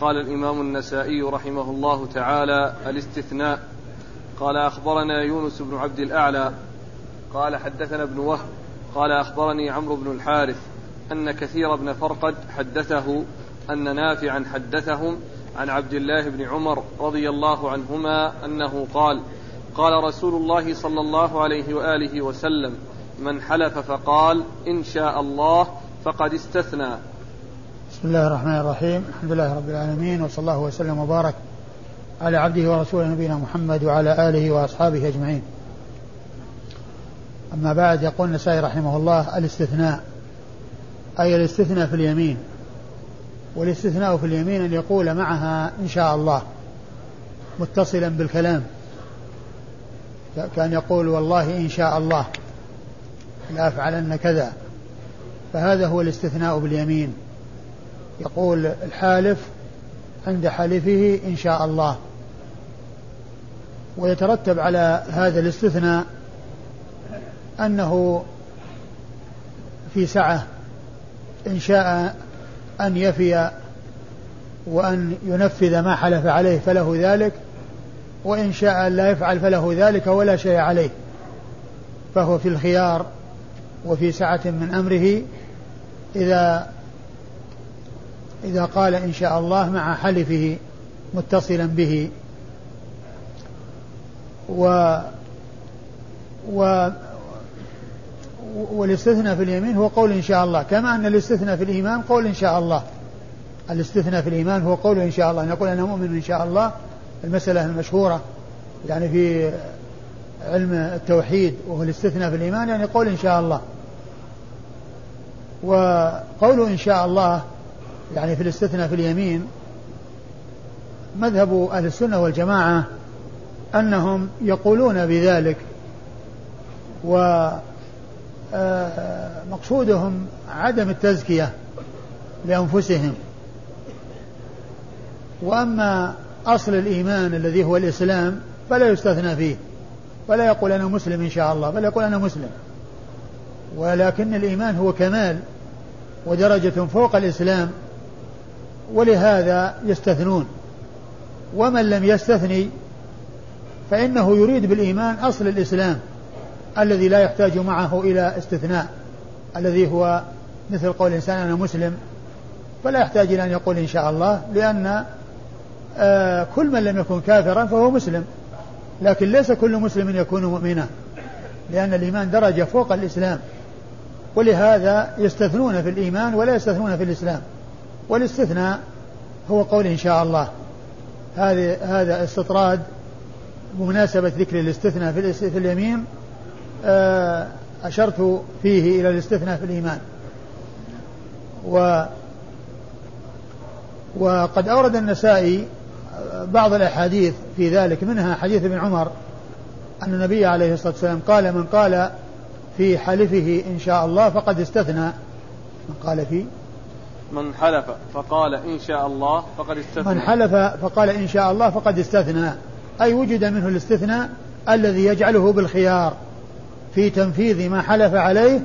قال الإمام النسائي رحمه الله تعالى الاستثناء. قال أخبرنا يونس بن عبد الأعلى. قال حدثنا ابن وهب. قال أخبرني عمرو بن الحارث أن كثير بن فرقد حدثه أن نافعا حدثهم عن عبد الله بن عمر رضي الله عنهما أنه قال قال رسول الله صلى الله عليه وآله وسلم من حلف فقال إن شاء الله فقد استثنى. بسم الله الرحمن الرحيم. الحمد لله رب العالمين وصلى الله وسلم وبارك على عبده ورسوله نبينا محمد وعلى آله وأصحابه أجمعين. أما بعد يقول النسائي رحمه الله الاستثناء أي الاستثناء في اليمين. والاستثناء في اليمين أن يقول معها إن شاء الله متصلا بالكلام. كأن يقول والله إن شاء الله لأفعلن كذا. فهذا هو الاستثناء باليمين. يقول الحالف عند حلفه إن شاء الله. ويترتب على هذا الاستثناء أنه في سعة إن شاء أن يفي وأن ينفذ ما حلف عليه فله ذلك وإن شاء لا يفعل فله ذلك ولا شيء عليه. فهو في الخيار وفي سعة من أمره إذا إذا قال إن شاء الله مع حلفه متصلا به. و و والاستثناء في اليمين هو قول إن شاء الله كما أن الاستثناء في الإيمان قول إن شاء الله. الاستثناء في الإيمان هو قول إن شاء الله نقول أنا مؤمن إن شاء الله المسألة المشهورة يعني في علم التوحيد وهو الاستثناء في الإيمان يعني قول إن شاء الله. وقول إن شاء الله يعني في الاستثناء في اليمين مذهب أهل السنة والجماعة أنهم يقولون بذلك و مقصودهم عدم التزكية لأنفسهم. وأما أصل الإيمان الذي هو الإسلام فلا يستثنى فيه ولا يقول أنا مسلم إن شاء الله بل يقول أنا مسلم. ولكن الإيمان هو كمال ودرجة فوق الإسلام. ولهذا يستثنون. ومن لم يستثني فإنه يريد بالإيمان أصل الإسلام الذي لا يحتاج معه إلى استثناء الذي هو مثل قول الإنسان أنا مسلم فلا يحتاج إلى أن يقول إن شاء الله لأن آه كل من لم يكن كافرا فهو مسلم لكن ليس كل مسلم يكون مؤمنا لأن الإيمان درجة فوق الإسلام. ولهذا يستثنون في الإيمان ولا يستثنون في الإسلام. والاستثناء هو قول إن شاء الله. هذا هذا استطراد بمناسبة ذكر الاستثناء في اليمين آه، أشرت فيه إلى الاستثناء في الإيمان. و وقد أورد النسائي بعض الأحاديث في ذلك منها حديث ابن عمر أن النبي عليه الصلاة والسلام قال من قال في حلفه إن شاء الله فقد استثنى. من قال في من حلف فقال إن شاء الله فقد استثنى. من حلف فقال إن شاء الله فقد استثنى. أي وجد منه الاستثناء الذي يجعله بالخيار في تنفيذ ما حلف عليه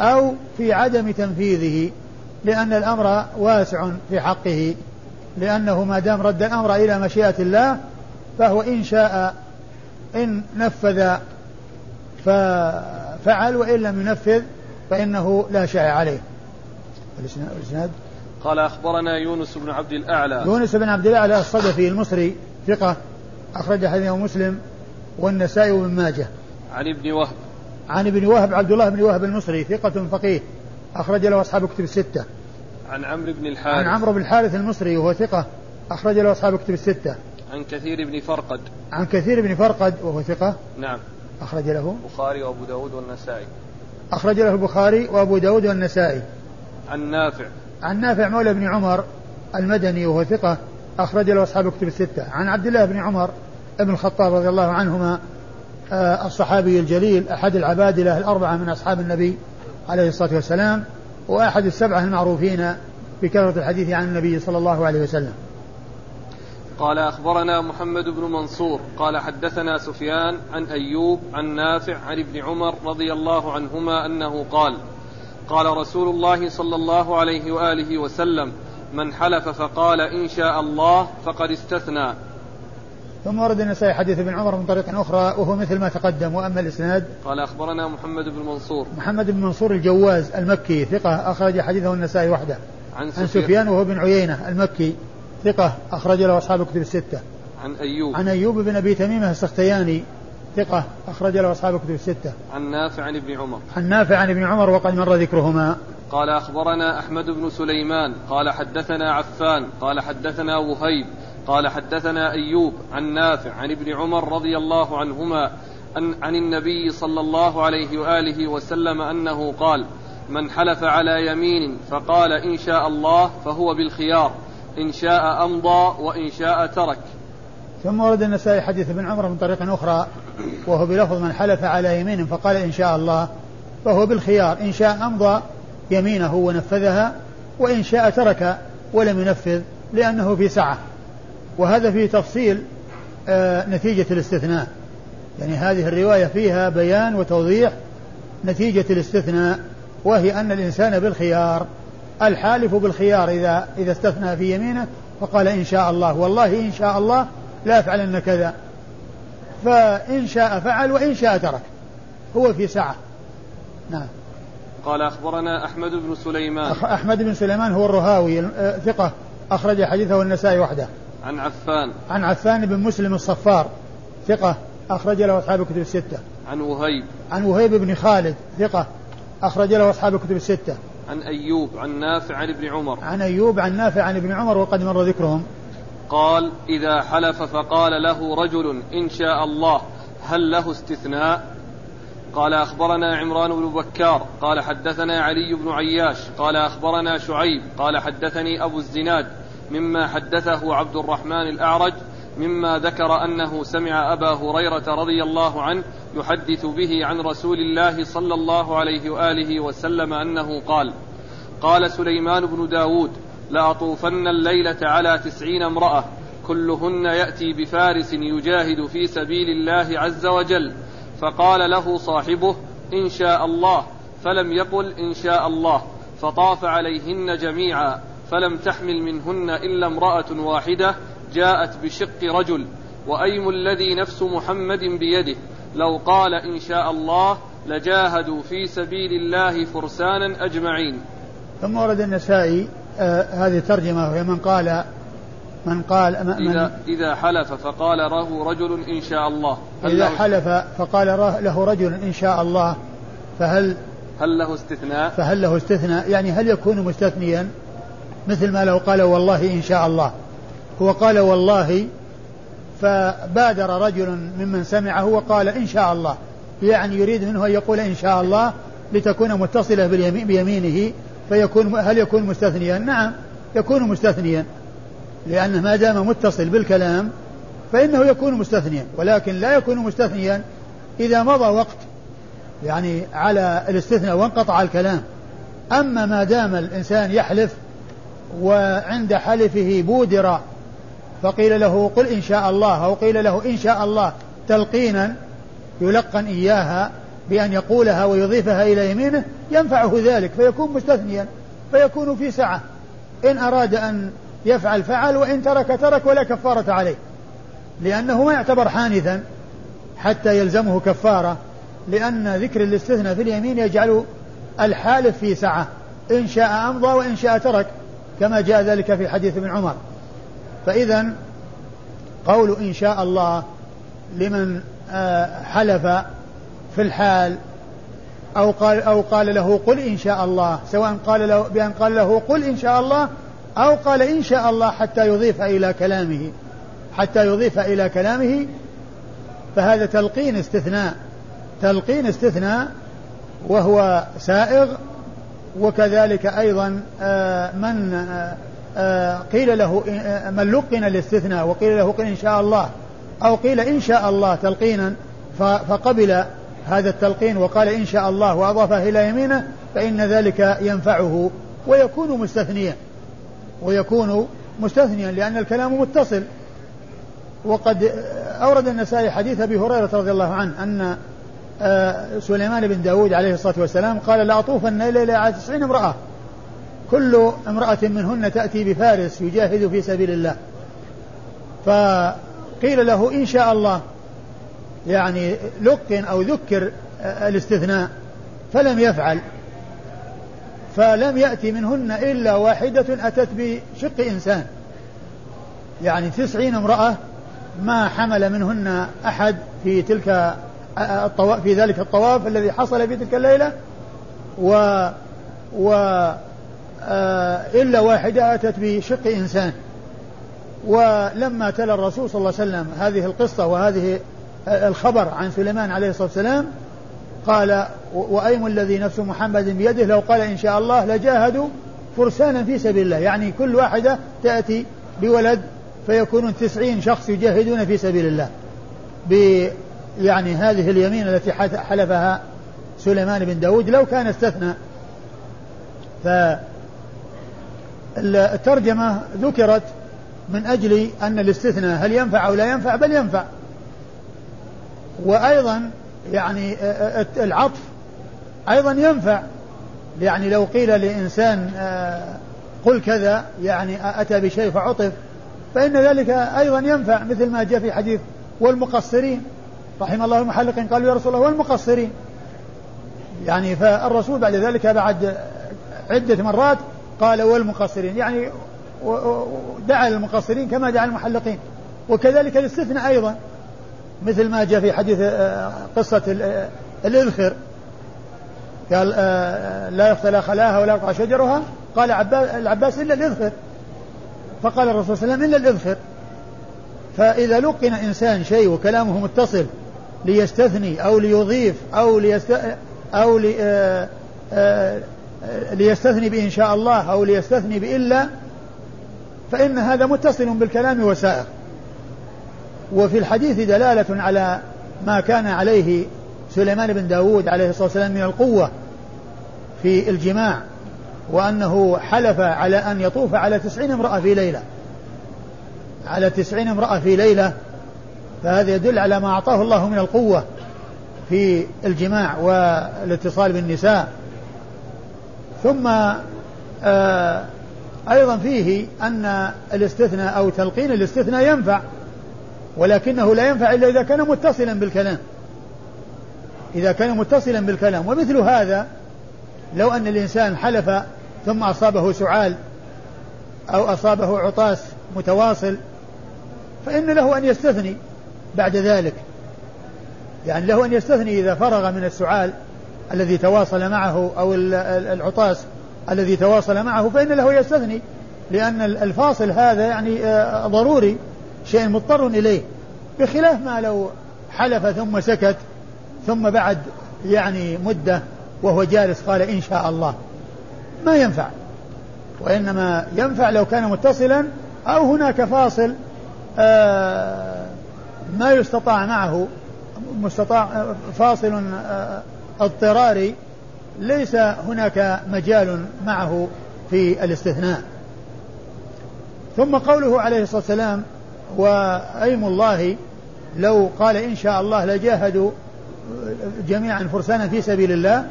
أو في عدم تنفيذه لأن الأمر واسع في حقه لأنه ما دام رد الأمر إلى مشيئة الله فهو إن شاء إن نفذ ففعل وإن لم ينفذ فإنه لا شيء عليه. الإسناد قال أخبرنا يونس بن عبد الأعلى يونس بن عبد الأعلى الصدفي المصري ثقة أخرج حديثه مسلم والنسائي وابن ماجه عن ابن وهب عن ابن وهب عبد الله بن وهب المصري ثقة فقيه أخرج له أصحاب كتب الستة. عن عمرو بن الحارث. عن عمرو بن الحارث المصري وهو ثقة أخرج له أصحاب كتب الستة. عن كثير بن فرقد. عن كثير بن فرقد وهو ثقة. نعم. أخرج له. البخاري وأبو داود والنسائي. أخرج له البخاري وأبو داود والنسائي. عن نافع. عن نافع مولى بن عمر المدني وهو ثقة أخرج له أصحاب كتب الستة. عن عبد الله بن عمر بن الخطاب رضي الله عنهما آه، الصحابي الجليل أحد العبادلة الأربعة من أصحاب النبي عليه الصلاة والسلام وأحد السبعة المعروفين بكثرة الحديث عن النبي صلى الله عليه وسلم قال أخبرنا محمد بن منصور قال حدثنا سفيان عن أيوب عن نافع عن ابن عمر رضي الله عنهما أنه قال قال رسول الله صلى الله عليه وآله وسلم من حلف فقال إن شاء الله فقد استثنى. ثم ورد النسائي حديث ابن عمر من طريق أخرى وهو مثل ما تقدم وأما الإسناد قال أخبرنا محمد بن منصور. محمد بن منصور الجواز المكي ثقة أخرج حديثه النسائي وحده. عن عن سفيان. وهو بن عيينة المكي ثقة أخرج له أصحاب الكتب الستة. عن أيوب. عن أيوب بن أبي تميمة السختياني ثقة أخرج له أصحاب الكتب الستة. عن نافع عن ابن عمر. عن نافع عن ابن عمر وقد مر ذكرهما. قال أخبرنا أحمد بن سليمان قال حدثنا عفان قال حدثنا وهيب قال حدثنا أيوب عن نافع عن ابن عمر رضي الله عنهما أن عن النبي صلى الله عليه وآله وسلم أنه قال من حلف على يمين فقال إن شاء الله فهو بالخيار إن شاء أمضى وإن شاء ترك. ثم ورد النسائي حديث ابن عمر من طريق أخرى وهو بلفظ من حلف على يمين فقال إن شاء الله فهو بالخيار إن شاء أمضى يمينه ونفذها وإن شاء ترك ولم ينفذ لأنه في سعة. وهذا فيه تفصيل آه نتيجة الاستثناء. يعني هذه الرواية فيها بيان وتوضيح نتيجة الاستثناء وهي أن الإنسان بالخيار الحالف بالخيار إذا إذا استثنى في يمينه فقال إن شاء الله. والله إن شاء الله لا أفعلن كذا. فإن شاء فعل وإن شاء ترك. هو في سعة. نعم. قال أخبرنا أحمد بن سليمان. أحمد بن سليمان هو الرهاوي آه، ثقة. أخرج حديثه النسائي وحده. عن عفان. عن عفان بن مسلم الصفار ثقة. أخرج له أصحاب الكتب الستة. عن وهيب. عن وهيب بن خالد ثقة. أخرج له أصحاب الكتب الستة. عن أيوب عن نافع عن ابن عمر. عن أيوب عن نافع عن ابن عمر وقد مر ذكرهم. قال إذا حلف فقال له رجل إن شاء الله هل له استثناء؟ قال أخبرنا عمران بن بكار قال حدثنا علي بن عياش قال أخبرنا شعيب قال حدثني أبو الزناد مما حدثه عبد الرحمن الأعرج مما ذكر أنه سمع أبا هريرة رضي الله عنه يحدث به عن رسول الله صلى الله عليه وآله وسلم أنه قال قال سليمان بن داود لأطوفن الليلة على تسعين امرأة. كلهن يأتي بفارس يجاهد في سبيل الله عز وجل. فقال له صاحبه إن شاء الله. فلم يقل إن شاء الله. فطاف عليهن جميعا. فلم تحمل منهن إلا امرأة واحدة. جاءت بشق رجل. وأيم الذي نفس محمد بيده. لو قال إن شاء الله لجاهدوا في سبيل الله فرسانا أجمعين. ثم ورد النسائي آه هذه الترجمة وهي من قال من قال من إذا, إذا حلف فقال له رجل إن شاء الله. إذا حلف فقال له رجل إن شاء الله فهل هل له استثناء؟ فهل له استثناء؟ يعني هل يكون مستثنيا؟ مثل ما لو قال والله إن شاء الله. هو قال والله فبادر رجل ممن سمعه وقال إن شاء الله. يعني يريد منه أن يقول إن شاء الله لتكون متصلة بيمينه. فيكون هل يكون مستثنيا؟ نعم يكون مستثنيا. لأنه ما دام متصل بالكلام فإنه يكون مستثنيا. ولكن لا يكون مستثنيا إذا مضى وقت يعني على الاستثناء وانقطع الكلام. أما ما دام الإنسان يحلف وعند حلفه بودر فقيل له قل إن شاء الله أو قيل له إن شاء الله تلقينا يلقن إياها بأن يقولها ويضيفها إلى يمينه ينفعه ذلك فيكون مستثنيا فيكون في سعة. إن أراد أن يفعل فعل وإن ترك ترك ولا كفارة عليه. لأنه ما يعتبر حانثا حتى يلزمه كفارة لأن ذكر الاستثناء في اليمين يجعل الحالف في سعة. إن شاء أمضى وإن شاء ترك كما جاء ذلك في حديث ابن عمر. فإذا قول إن شاء الله لمن آه، حلف في الحال أو قال أو قال له قل إن شاء الله سواء قال له بأن قال له قل إن شاء الله أو قال إن شاء الله حتى يضيف إلى كلامه. حتى يضيف إلى كلامه فهذا تلقين استثناء. تلقين استثناء وهو سائغ وكذلك أيضا آه، من آه، آه، قيل له من لقن الاستثناء وقيل له قل إن شاء الله أو قيل إن شاء الله تلقينا فقبل هذا التلقين وقال إن شاء الله وأضافه إلى يمينه فإن ذلك ينفعه ويكون مستثنيا ويكون مستثنيا لأن الكلام متصل. وقد أورد النسائي حديث أبي هريرة رضي الله عنه أن آه، سليمان بن داود عليه الصلاة والسلام قال لأطوفن الليلة على تسعين امرأة. كل امرأة منهن تأتي بفارس يجاهد في سبيل الله. فقيل له إن شاء الله يعني لقن أو ذكر الاستثناء فلم يفعل. فلم يأتي منهن إلا واحدة أتت بشق إنسان. يعني تسعين امرأة ما حمل منهن أحد في تلك الطواف في ذلك الطواف الذي حصل في تلك الليلة و و آه، إلا واحدة أتت بشق إنسان. ولما تلا الرسول صلى الله عليه وسلم هذه القصة وهذه الخبر عن سليمان عليه الصلاة والسلام قال وأيم الذي نفس محمد بيده؟ لو قال إن شاء الله لجاهدوا فرسانا في سبيل الله. يعني كل واحدة تأتي بولد فيكونون تسعين شخص يجاهدون في سبيل الله. ب يعني هذه اليمين التي حلفها سليمان بن داود لو كان استثنى. فالترجمة ذكرت من أجل أن الاستثناء هل ينفع أو لا ينفع؟ بل ينفع. وأيضا يعني العطف أيضا ينفع. يعني لو قيل لإنسان قل كذا يعني أتى بشيء فعطف فإن ذلك أيضا ينفع مثل ما جاء في حديث والمقصرين. رحم الله المحلقين قالوا يا رسول الله والمقصرين. يعني فالرسول بعد ذلك بعد عدة مرات قال والمقصرين. يعني دعا للمقصرين كما دعا المحلقين. وكذلك الاستثناء أيضا. مثل ما جاء في حديث آه، قصة آه، الإذخر قال آه، لا يقتل خلاها ولا يقطع شجرها. قال العباس إلا الإذخر فقال الرسول صلى الله عليه وسلم إلا الإذخر فإذا لقن إنسان شيء وكلامه متصل ليستثني أو ليضيف أو ليست أو لي ليستثني بإن شاء الله أو ليستثني بإلا فإن هذا متصل بالكلام وسائر وفي الحديث دلالة على ما كان عليه سليمان بن داود عليه الصلاة والسلام من القوة في الجماع وأنه حلف على أن يطوف على تسعين امرأة في ليلة. على تسعين امرأة في ليلة فهذا يدل على ما أعطاه الله من القوة في الجماع والاتصال بالنساء. ثم آه أيضا فيه أن الاستثناء أو تلقين الاستثناء ينفع. ولكنه لا ينفع إلا إذا كان متصلا بالكلام. إذا كان متصلا بالكلام. ومثل هذا لو أن الإنسان حلف ثم أصابه سعال أو أصابه عطاس متواصل فإن له أن يستثني بعد ذلك. يعني له أن يستثني إذا فرغ من السعال الذي تواصل معه أو العطاس الذي تواصل معه فإن له يستثني لأن الفاصل هذا يعني آه، ضروري. شيء مضطر إليه بخلاف ما لو حلف ثم سكت ثم بعد يعني مدة وهو جالس قال إن شاء الله. ما ينفع. وإنما ينفع لو كان متصلا أو هناك فاصل آه ما يستطاع معه مستطاع فاصل آه اضطراري ليس هناك مجال معه في الاستثناء. ثم قوله عليه الصلاة والسلام وأيم الله لو قال إن شاء الله لجاهدوا جميعا فرسانا في سبيل الله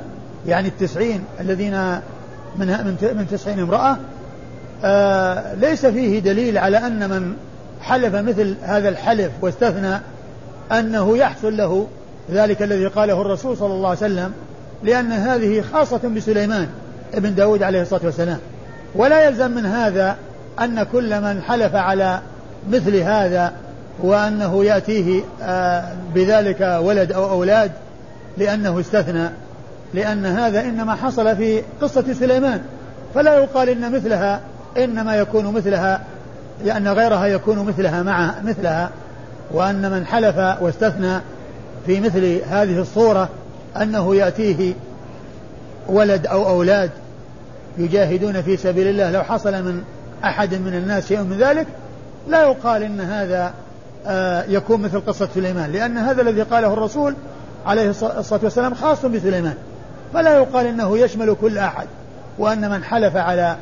يعني التسعين الذين من من تسعين امرأة آه ليس فيه دليل على أن من حلف مثل هذا الحلف واستثنى أنه يحصل له ذلك الذي قاله الرسول صلى الله عليه وسلم لأن هذه خاصة بسليمان ابن داود عليه الصلاة والسلام. ولا يلزم من هذا أن كل من حلف على مثل هذا وأنه يأتيه آه، بذلك ولد أو أولاد لأنه استثنى لأن هذا إنما حصل في قصة سليمان. فلا يقال إن مثلها إنما يكون مثلها لأن غيرها يكون مثلها مع مثلها وأن من حلف واستثنى في مثل هذه الصورة أنه يأتيه ولد أو أولاد يجاهدون في سبيل الله. لو حصل من أحد من الناس شيء من ذلك لا يقال إن هذا آه، يكون مثل قصة سليمان لأن هذا الذي قاله الرسول عليه الصلاة والسلام خاص بسليمان. فلا يقال إنه يشمل كل أحد وأن من حلف على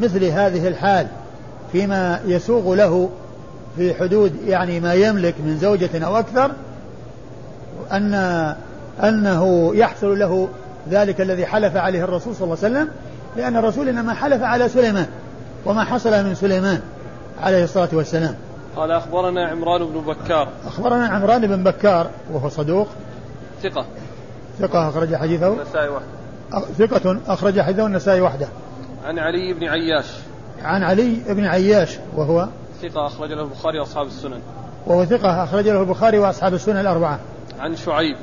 مثل هذه الحال فيما يسوغ له في حدود يعني ما يملك من زوجة أو أكثر أن أنه يحصل له ذلك الذي حلف عليه الرسول صلى الله عليه وسلم لأن الرسول إنما حلف على سليمان وما حصل من سليمان. عليه الصلاة والسلام. قال أخبرنا عمران بن بكار. أخبرنا عمران بن بكار وهو صدوق. ثقة. ثقة أخرج حديثه. النسائي وحده ثقة أخرج حديثه النسائي وحده. عن علي بن عياش. عن علي بن عياش وهو ثقة أخرج له البخاري وأصحاب السنن. وهو ثقة أخرج له البخاري وأصحاب السنن الأربعة. عن شعيب.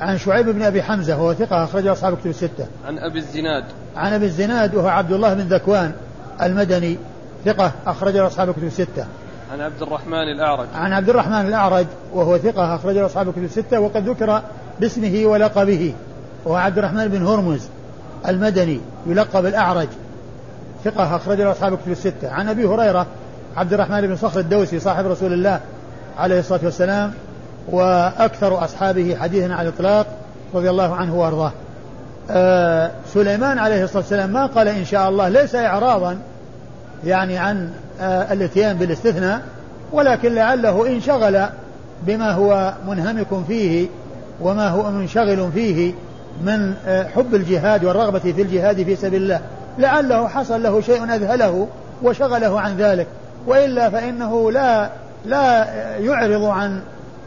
عن شعيب بن أبي حمزة وهو ثقة أخرج أصحاب الكتب الستة. عن أبي الزناد. عن أبي الزناد وهو عبد الله بن ذكوان المدني. ثقة أخرج له أصحاب الكتب الستة. عن عبد الرحمن الأعرج. عن عبد الرحمن الأعرج وهو ثقة أخرج له أصحاب الكتب الستة وقد ذكر باسمه ولقبه وهو عبد الرحمن بن هرمز المدني يلقب الأعرج. ثقة أخرج له أصحاب الكتب الستة. عن أبي هريرة عبد الرحمن بن صخر الدوسي صاحب رسول الله عليه الصلاة والسلام وأكثر أصحابه حديثا على الإطلاق رضي الله عنه وأرضاه. آه سليمان عليه الصلاة والسلام ما قال إن شاء الله ليس إعراضا يعني عن آه الاتيان بالاستثناء ولكن لعله انشغل بما هو منهمك فيه وما هو منشغل فيه من آه حب الجهاد والرغبة في الجهاد في سبيل الله. لعله حصل له شيء أذهله وشغله عن ذلك. وإلا فإنه لا لا يعرض عن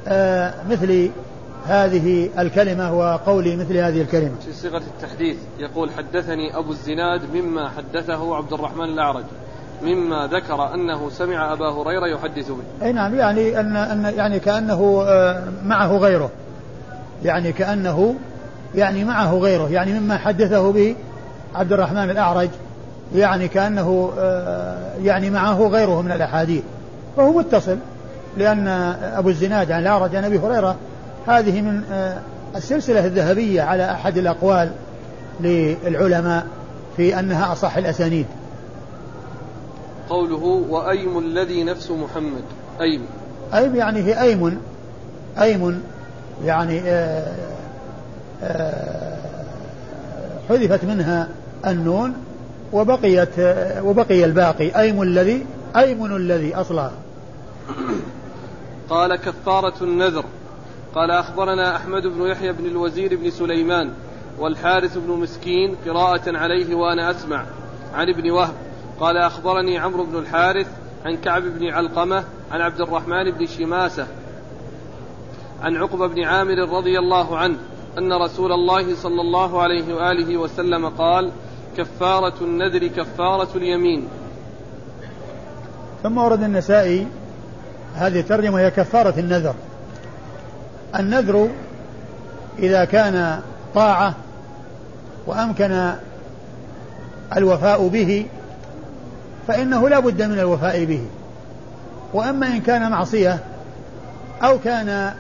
آه مثل هذه الكلمة وقول مثل هذه الكلمة. في صيغة التحديث يقول حدثني أبو الزناد مما حدثه عبد الرحمن الأعرج. مما ذكر أنه سمع أبا هريرة يحدث به. أي نعم يعني أن, أن يعني كأنه معه غيره. يعني كأنه يعني معه غيره. يعني مما حدثه به عبد الرحمن الأعرج يعني كأنه يعني معه غيره من الأحاديث. فهو متصل لأن أبو الزناد عن الأعرج عن أبي هريرة هذه من السلسلة الذهبية على أحد الأقوال للعلماء في أنها أصح الأسانيد. قوله وأيم الذي نفس محمد. أيم. أيم يعني هي أيم. أيم يعني آآ آآ حذفت منها النون وبقيت وبقي الباقي. أيم الذي أيمن الذي أصلها. قال كفارة النذر. قال أخبرنا أحمد بن يحيى بن الوزير بن سليمان والحارث بن مسكين قراءة عليه وأنا أسمع. عن ابن وهب. قال أخبرني عمرو بن الحارث عن كعب بن علقمة عن عبد الرحمن بن شماسة عن عقبة بن عامر رضي الله عنه أن رسول الله صلى الله عليه وآله وسلم قال كفارة النذر كفارة اليمين. ثم ورد النسائي هذه الترجمة هي كفارة النذر. النذر إذا كان طاعة وأمكن الوفاء به فإنه لا بد من الوفاء به. وأما إن كان معصية أو كان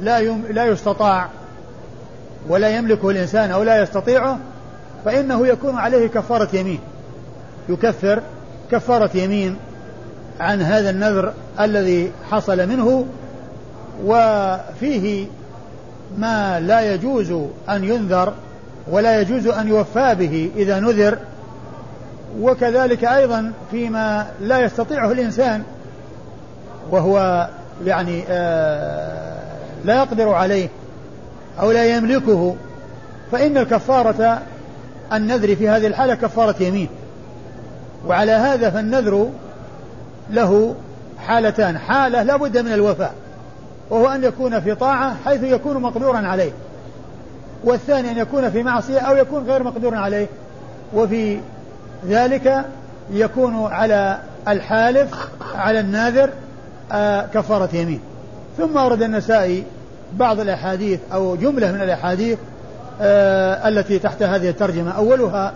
لا يم لا يستطاع ولا يملكه الإنسان أو لا يستطيعه فإنه يكون عليه كفارة يمين. يكفر كفارة يمين عن هذا النذر الذي حصل منه وفيه ما لا يجوز أن ينذر ولا يجوز أن يوفى به إذا نذر وكذلك أيضا فيما لا يستطيعه الإنسان وهو يعني آه لا يقدر عليه أو لا يملكه فإن الكفارة النذر في هذه الحالة كفارة يمين. وعلى هذا فالنذر له حالتان. حالة لا بد من الوفاء وهو أن يكون في طاعة حيث يكون مقدورا عليه والثاني أن يكون في معصية أو يكون غير مقدور عليه وفي ذلك يكون على الحالف على الناذر آه كفارة يمين. ثم أورد النسائي بعض الأحاديث أو جملة من الأحاديث آه التي تحت هذه الترجمة. أولها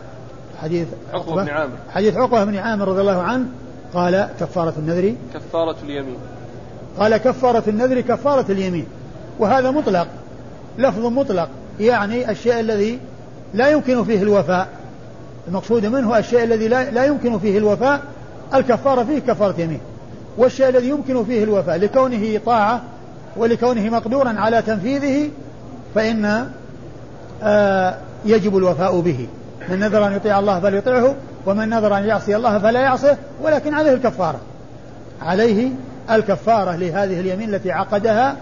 حديث عقبة بن عامر. حديث عقبة بن عامر رضي الله عنه قال كفارة النذر. كفارة اليمين. قال كفارة النذر كفارة اليمين. وهذا مطلق لفظ مطلق يعني الشيء الذي لا يمكن فيه الوفاء. المقصود منه الشيء الذي لا, لا يمكن فيه الوفاء الكفارة فيه كفارة يمين. والشيء الذي يمكن فيه الوفاء لكونه طاعة ولكونه مقدورا على تنفيذه فإن آه يجب الوفاء به. من نذر أن يطيع الله فليطيعه ومن نذر أن يعصي الله فلا يعصه ولكن عليه الكفارة. عليه الكفارة لهذه اليمين التي عقدها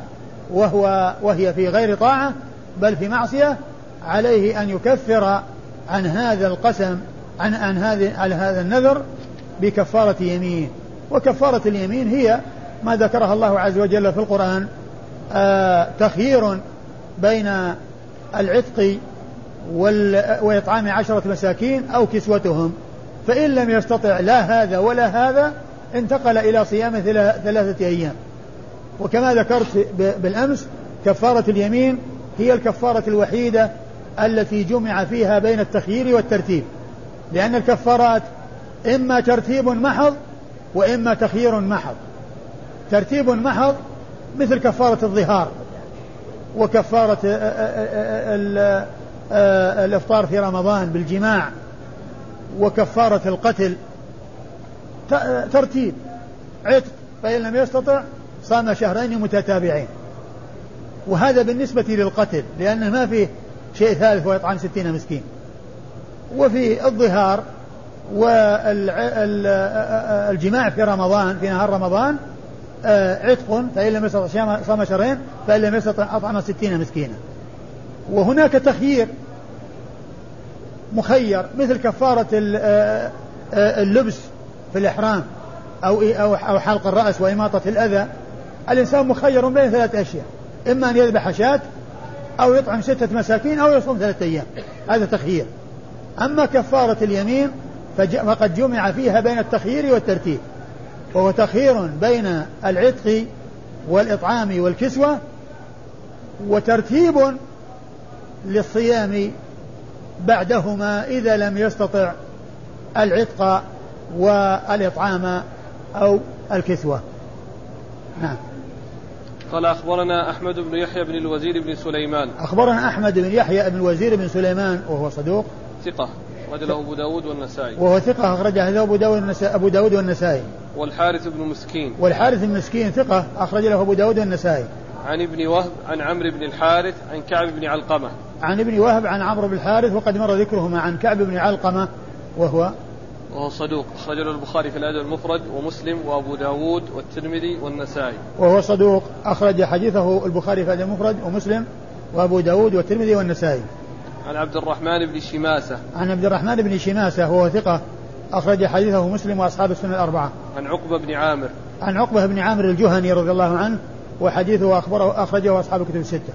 وهو وهي في غير طاعة بل في معصية عليه أن يكفر عن هذا القسم عن عن هذه على هذا النذر بكفارة يمين وكفارة اليمين هي ما ذكرها الله عز وجل في القرآن آه تخيير بين العتق وإطعام عشرة مساكين أو كسوتهم. فإن لم يستطع لا هذا ولا هذا انتقل إلى صيام ثلاثة أيام. وكما ذكرت بالأمس كفارة اليمين هي الكفارة الوحيدة التي جمع فيها بين التخيير والترتيب. لأن الكفارات إما ترتيب محض وإما تخيير محض. ترتيب محض مثل كفارة الظهار وكفارة الإفطار في رمضان بالجماع وكفارة القتل. ترتيب. عتق. فإن لم يستطع صام شهرين متتابعين. وهذا بالنسبة للقتل لأنه ما فيه شيء ثالث وإطعام ستين مسكين. وفي الظهار والجماع في رمضان في نهار رمضان آه، عتق فإن لم يستطع صام شهرين فإن لم يستطع أطعم ستين مسكينا. وهناك تخيير مخير مثل كفارة آه، آه، اللبس في الإحرام أو أو حلق الرأس وإماطة الأذى. الإنسان مخير بين ثلاث أشياء إما أن يذبح شاة أو يطعم ستة مساكين أو يصوم ثلاثة أيام. هذا تخيير. أما كفارة اليمين فقد جمع فيها بين التخيير والترتيب. وهو تخيير بين العتق والإطعام والكسوة وترتيب للصيام بعدهما إذا لم يستطع العتق والإطعام أو الكسوة. نعم. قال أخبرنا أحمد بن يحيى بن الوزير بن سليمان. أخبرنا أحمد بن يحيى بن الوزير بن سليمان وهو صدوق. ثقة أخرج له أبو داود والنسائي. وهو ثقة أخرج له أبو داود أبو داود والنسائي. والحارث بن مسكين. والحارث بن مسكين ثقة أخرج له أبو داود والنسائي. عن ابن وهب عن عمرو بن الحارث عن كعب بن علقمة. عن ابن وهب عن عمرو بن الحارث وقد مر ذكرهما عن كعب بن علقمة وهو وهو صدوق. أخرج له البخاري في الأدب المفرد ومسلم وأبو داود والترمذي والنسائي. وهو صدوق. أخرج حديثه البخاري في الأدب المفرد ومسلم وأبو داود والترمذي والنسائي. عن عبد الرحمن بن شماسة. عن عبد الرحمن بن شماسة وهو ثقة. أخرج حديثه مسلم وأصحاب السنة الأربعة. عن عقبة بن عامر. عن عقبة بن عامر الجهني رضي الله عنه وحديثه أخبره أخرجه أصحاب الكتب الستة.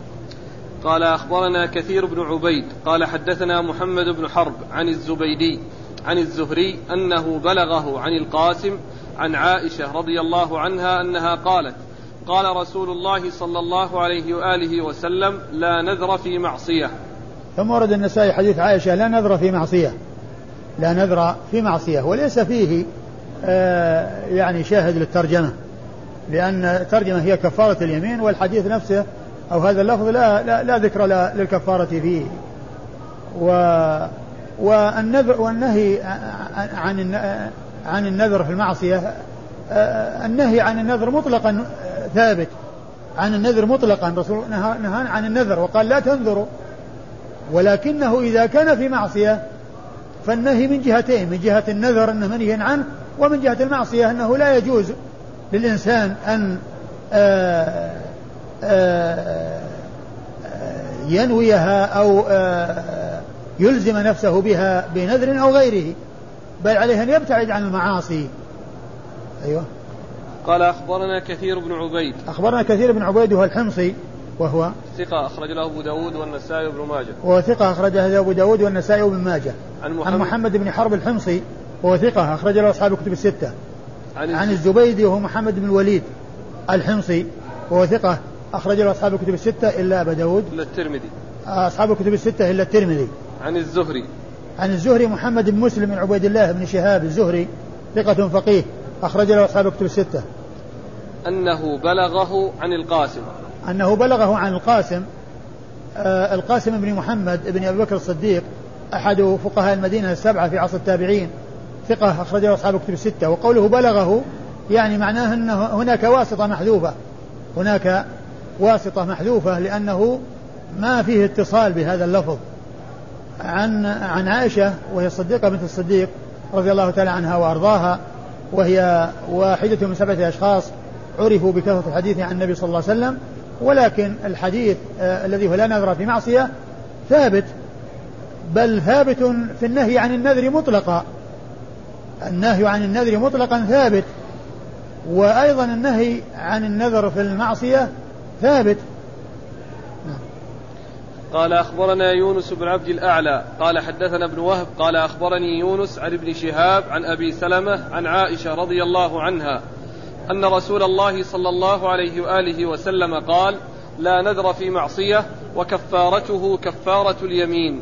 قال أخبرنا كثير بن عبيد. قال حدثنا محمد بن حرب عن الزبيدي. عن الزهري أنه بلغه عن القاسم عن عائشة رضي الله عنها أنها قالت قال رسول الله صلى الله عليه وآله وسلم لا نذر في معصية. ثم ورد النسائي حديث عائشة لا نذر في معصية. لا نذر في معصية. وليس فيه آه يعني شاهد للترجمة لأن الترجمة هي كفارة اليمين والحديث نفسه أو هذا اللفظ لا, لا, لا ذكر للكفارة فيه. و والنذر والنهي عن عن النذر في المعصية النهي عن النذر مطلقا ثابت. عن النذر مطلقا رسول نهى, عن النذر وقال لا تنذروا. ولكنه إذا كان في معصية فالنهي من جهتين من جهة النذر أنه منهي عنه ومن جهة المعصية أنه لا يجوز للإنسان أن آآ آآ ينويها أو يلزم نفسه بها بنذر أو غيره بل عليه أن يبتعد عن المعاصي. أيوه. قال أخبرنا كثير بن عبيد. أخبرنا كثير بن عبيد وهو الحمصي وهو ثقة أخرج له أبو داود والنسائي وابن ماجه. وهو ثقة أخرج له أبو داود والنسائي وابن ماجه. عن محمد, عن محمد. بن حرب الحمصي وهو ثقة أخرج له أصحاب الكتب الستة. عن, عن الزبيدي وهو محمد بن الوليد الحمصي وهو ثقة أخرج له أصحاب الكتب الستة إلا أبا داود. إلا الترمذي. أصحاب الكتب الستة إلا الترمذي. عن الزهري. عن الزهري محمد بن مسلم بن عبيد الله بن شهاب الزهري ثقة فقيه أخرج له أصحاب الكتب الستة. أنه بلغه عن القاسم. أنه بلغه عن القاسم آه القاسم بن محمد بن أبي بكر الصديق أحد فقهاء المدينة السبعة في عصر التابعين ثقة أخرجه أصحاب الكتب الستة. وقوله بلغه يعني معناه أن هناك واسطة محذوفة. هناك واسطة محذوفة لأنه ما فيه اتصال بهذا اللفظ. عن عن عائشة وهي الصديقة بنت الصديق رضي الله تعالى عنها وأرضاها وهي واحدة من سبعة أشخاص عرفوا بكثرة الحديث عن النبي صلى الله عليه وسلم ولكن الحديث آه الذي هو لا نذر في معصية ثابت بل ثابت في النهي عن النذر مطلقا. النهي عن النذر مطلقا ثابت وأيضا النهي عن النذر في المعصية ثابت. قال أخبرنا يونس بن عبد الأعلى قال حدثنا ابن وهب قال أخبرني يونس عن ابن شهاب عن أبي سلمة عن عائشة رضي الله عنها أن رسول الله صلى الله عليه وآله وسلم قال لا نذر في معصية وكفارته كفارة اليمين.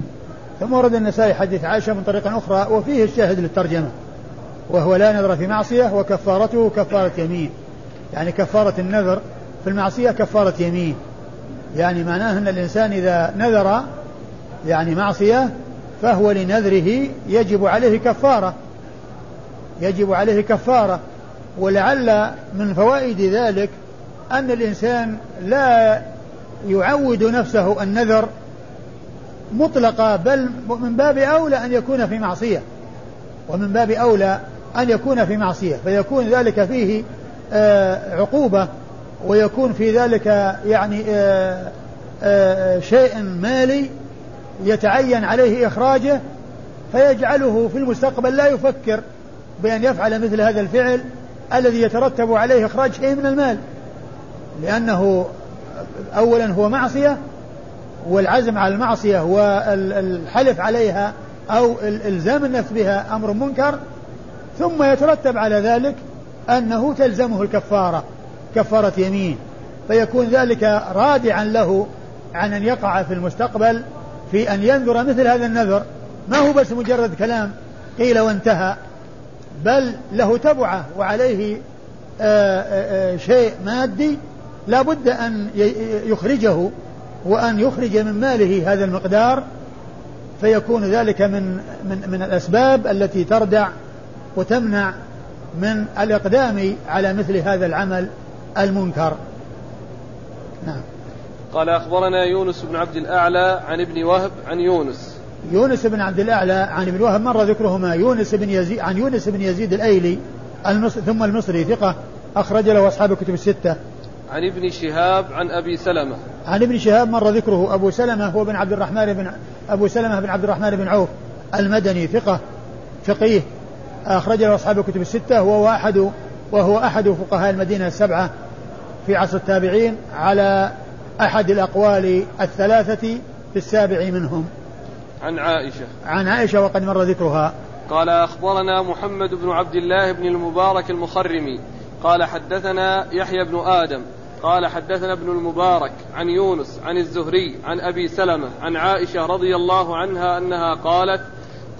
ثم ورد النسائي حديث عائشة من طريق أخرى وفيه الشاهد للترجمة وهو لا نذر في معصية وكفارته كفارة يمين. يعني كفارة النذر في المعصية كفارة يمين. يعني معناه أن الإنسان إذا نذر يعني معصية فهو لنذره يجب عليه كفارة يجب عليه كفارة ولعل من فوائد ذلك أن الإنسان لا يعود نفسه النذر مطلقة بل من باب أولى أن يكون في معصية ومن باب أولى أن يكون في معصية فيكون ذلك فيه آه، عقوبة. ويكون في ذلك يعني آه، آه، شيء مالي يتعين عليه إخراجه فيجعله في المستقبل لا يفكر بأن يفعل مثل هذا الفعل الذي يترتب عليه إخراج شيء من المال لأنه أولا هو معصية والعزم على المعصية والحلف عليها أو إلزام النفس بها أمر منكر ثم يترتب على ذلك أنه تلزمه الكفارة. كفارة يمين فيكون ذلك رادعا له عن أن يقع في المستقبل في أن ينذر مثل هذا النذر. ما هو بس مجرد كلام قيل وانتهى بل له تبعة وعليه آآ آه، آآ آه، شيء مادي لا بد أن يخرجه وأن يخرج من ماله هذا المقدار. فيكون ذلك من من من الأسباب التي تردع وتمنع من الإقدام على مثل هذا العمل. المنكر. نعم. قال أخبرنا يونس بن عبد الأعلى عن ابن وهب عن يونس. يونس بن عبد الأعلى عن ابن وهب مر ذكرهما. يونس بن يزيد عن يونس بن يزيد الأيلي المصري ثم المصري ثقة أخرج له أصحاب الكتب الستة. عن ابن شهاب عن أبي سلمة. عن ابن شهاب مر ذكره أبو سلمة هو بن عبد الرحمن بن أبو سلمة بن عبد الرحمن بن عوف المدني ثقة فقيه أخرج له أصحاب الكتب الستة. وهو أحد وهو أحد فقهاء المدينة السبعة في عصر التابعين على أحد الأقوال الثلاثة في السابع منهم. عن عائشة. عن عائشة وقد مر ذكرها. قال أخبرنا محمد بن عبد الله بن المبارك المخرمي. قال حدثنا يحيى بن آدم. قال حدثنا ابن المبارك عن يونس عن الزهري عن أبي سلمة عن عائشة رضي الله عنها أنها قالت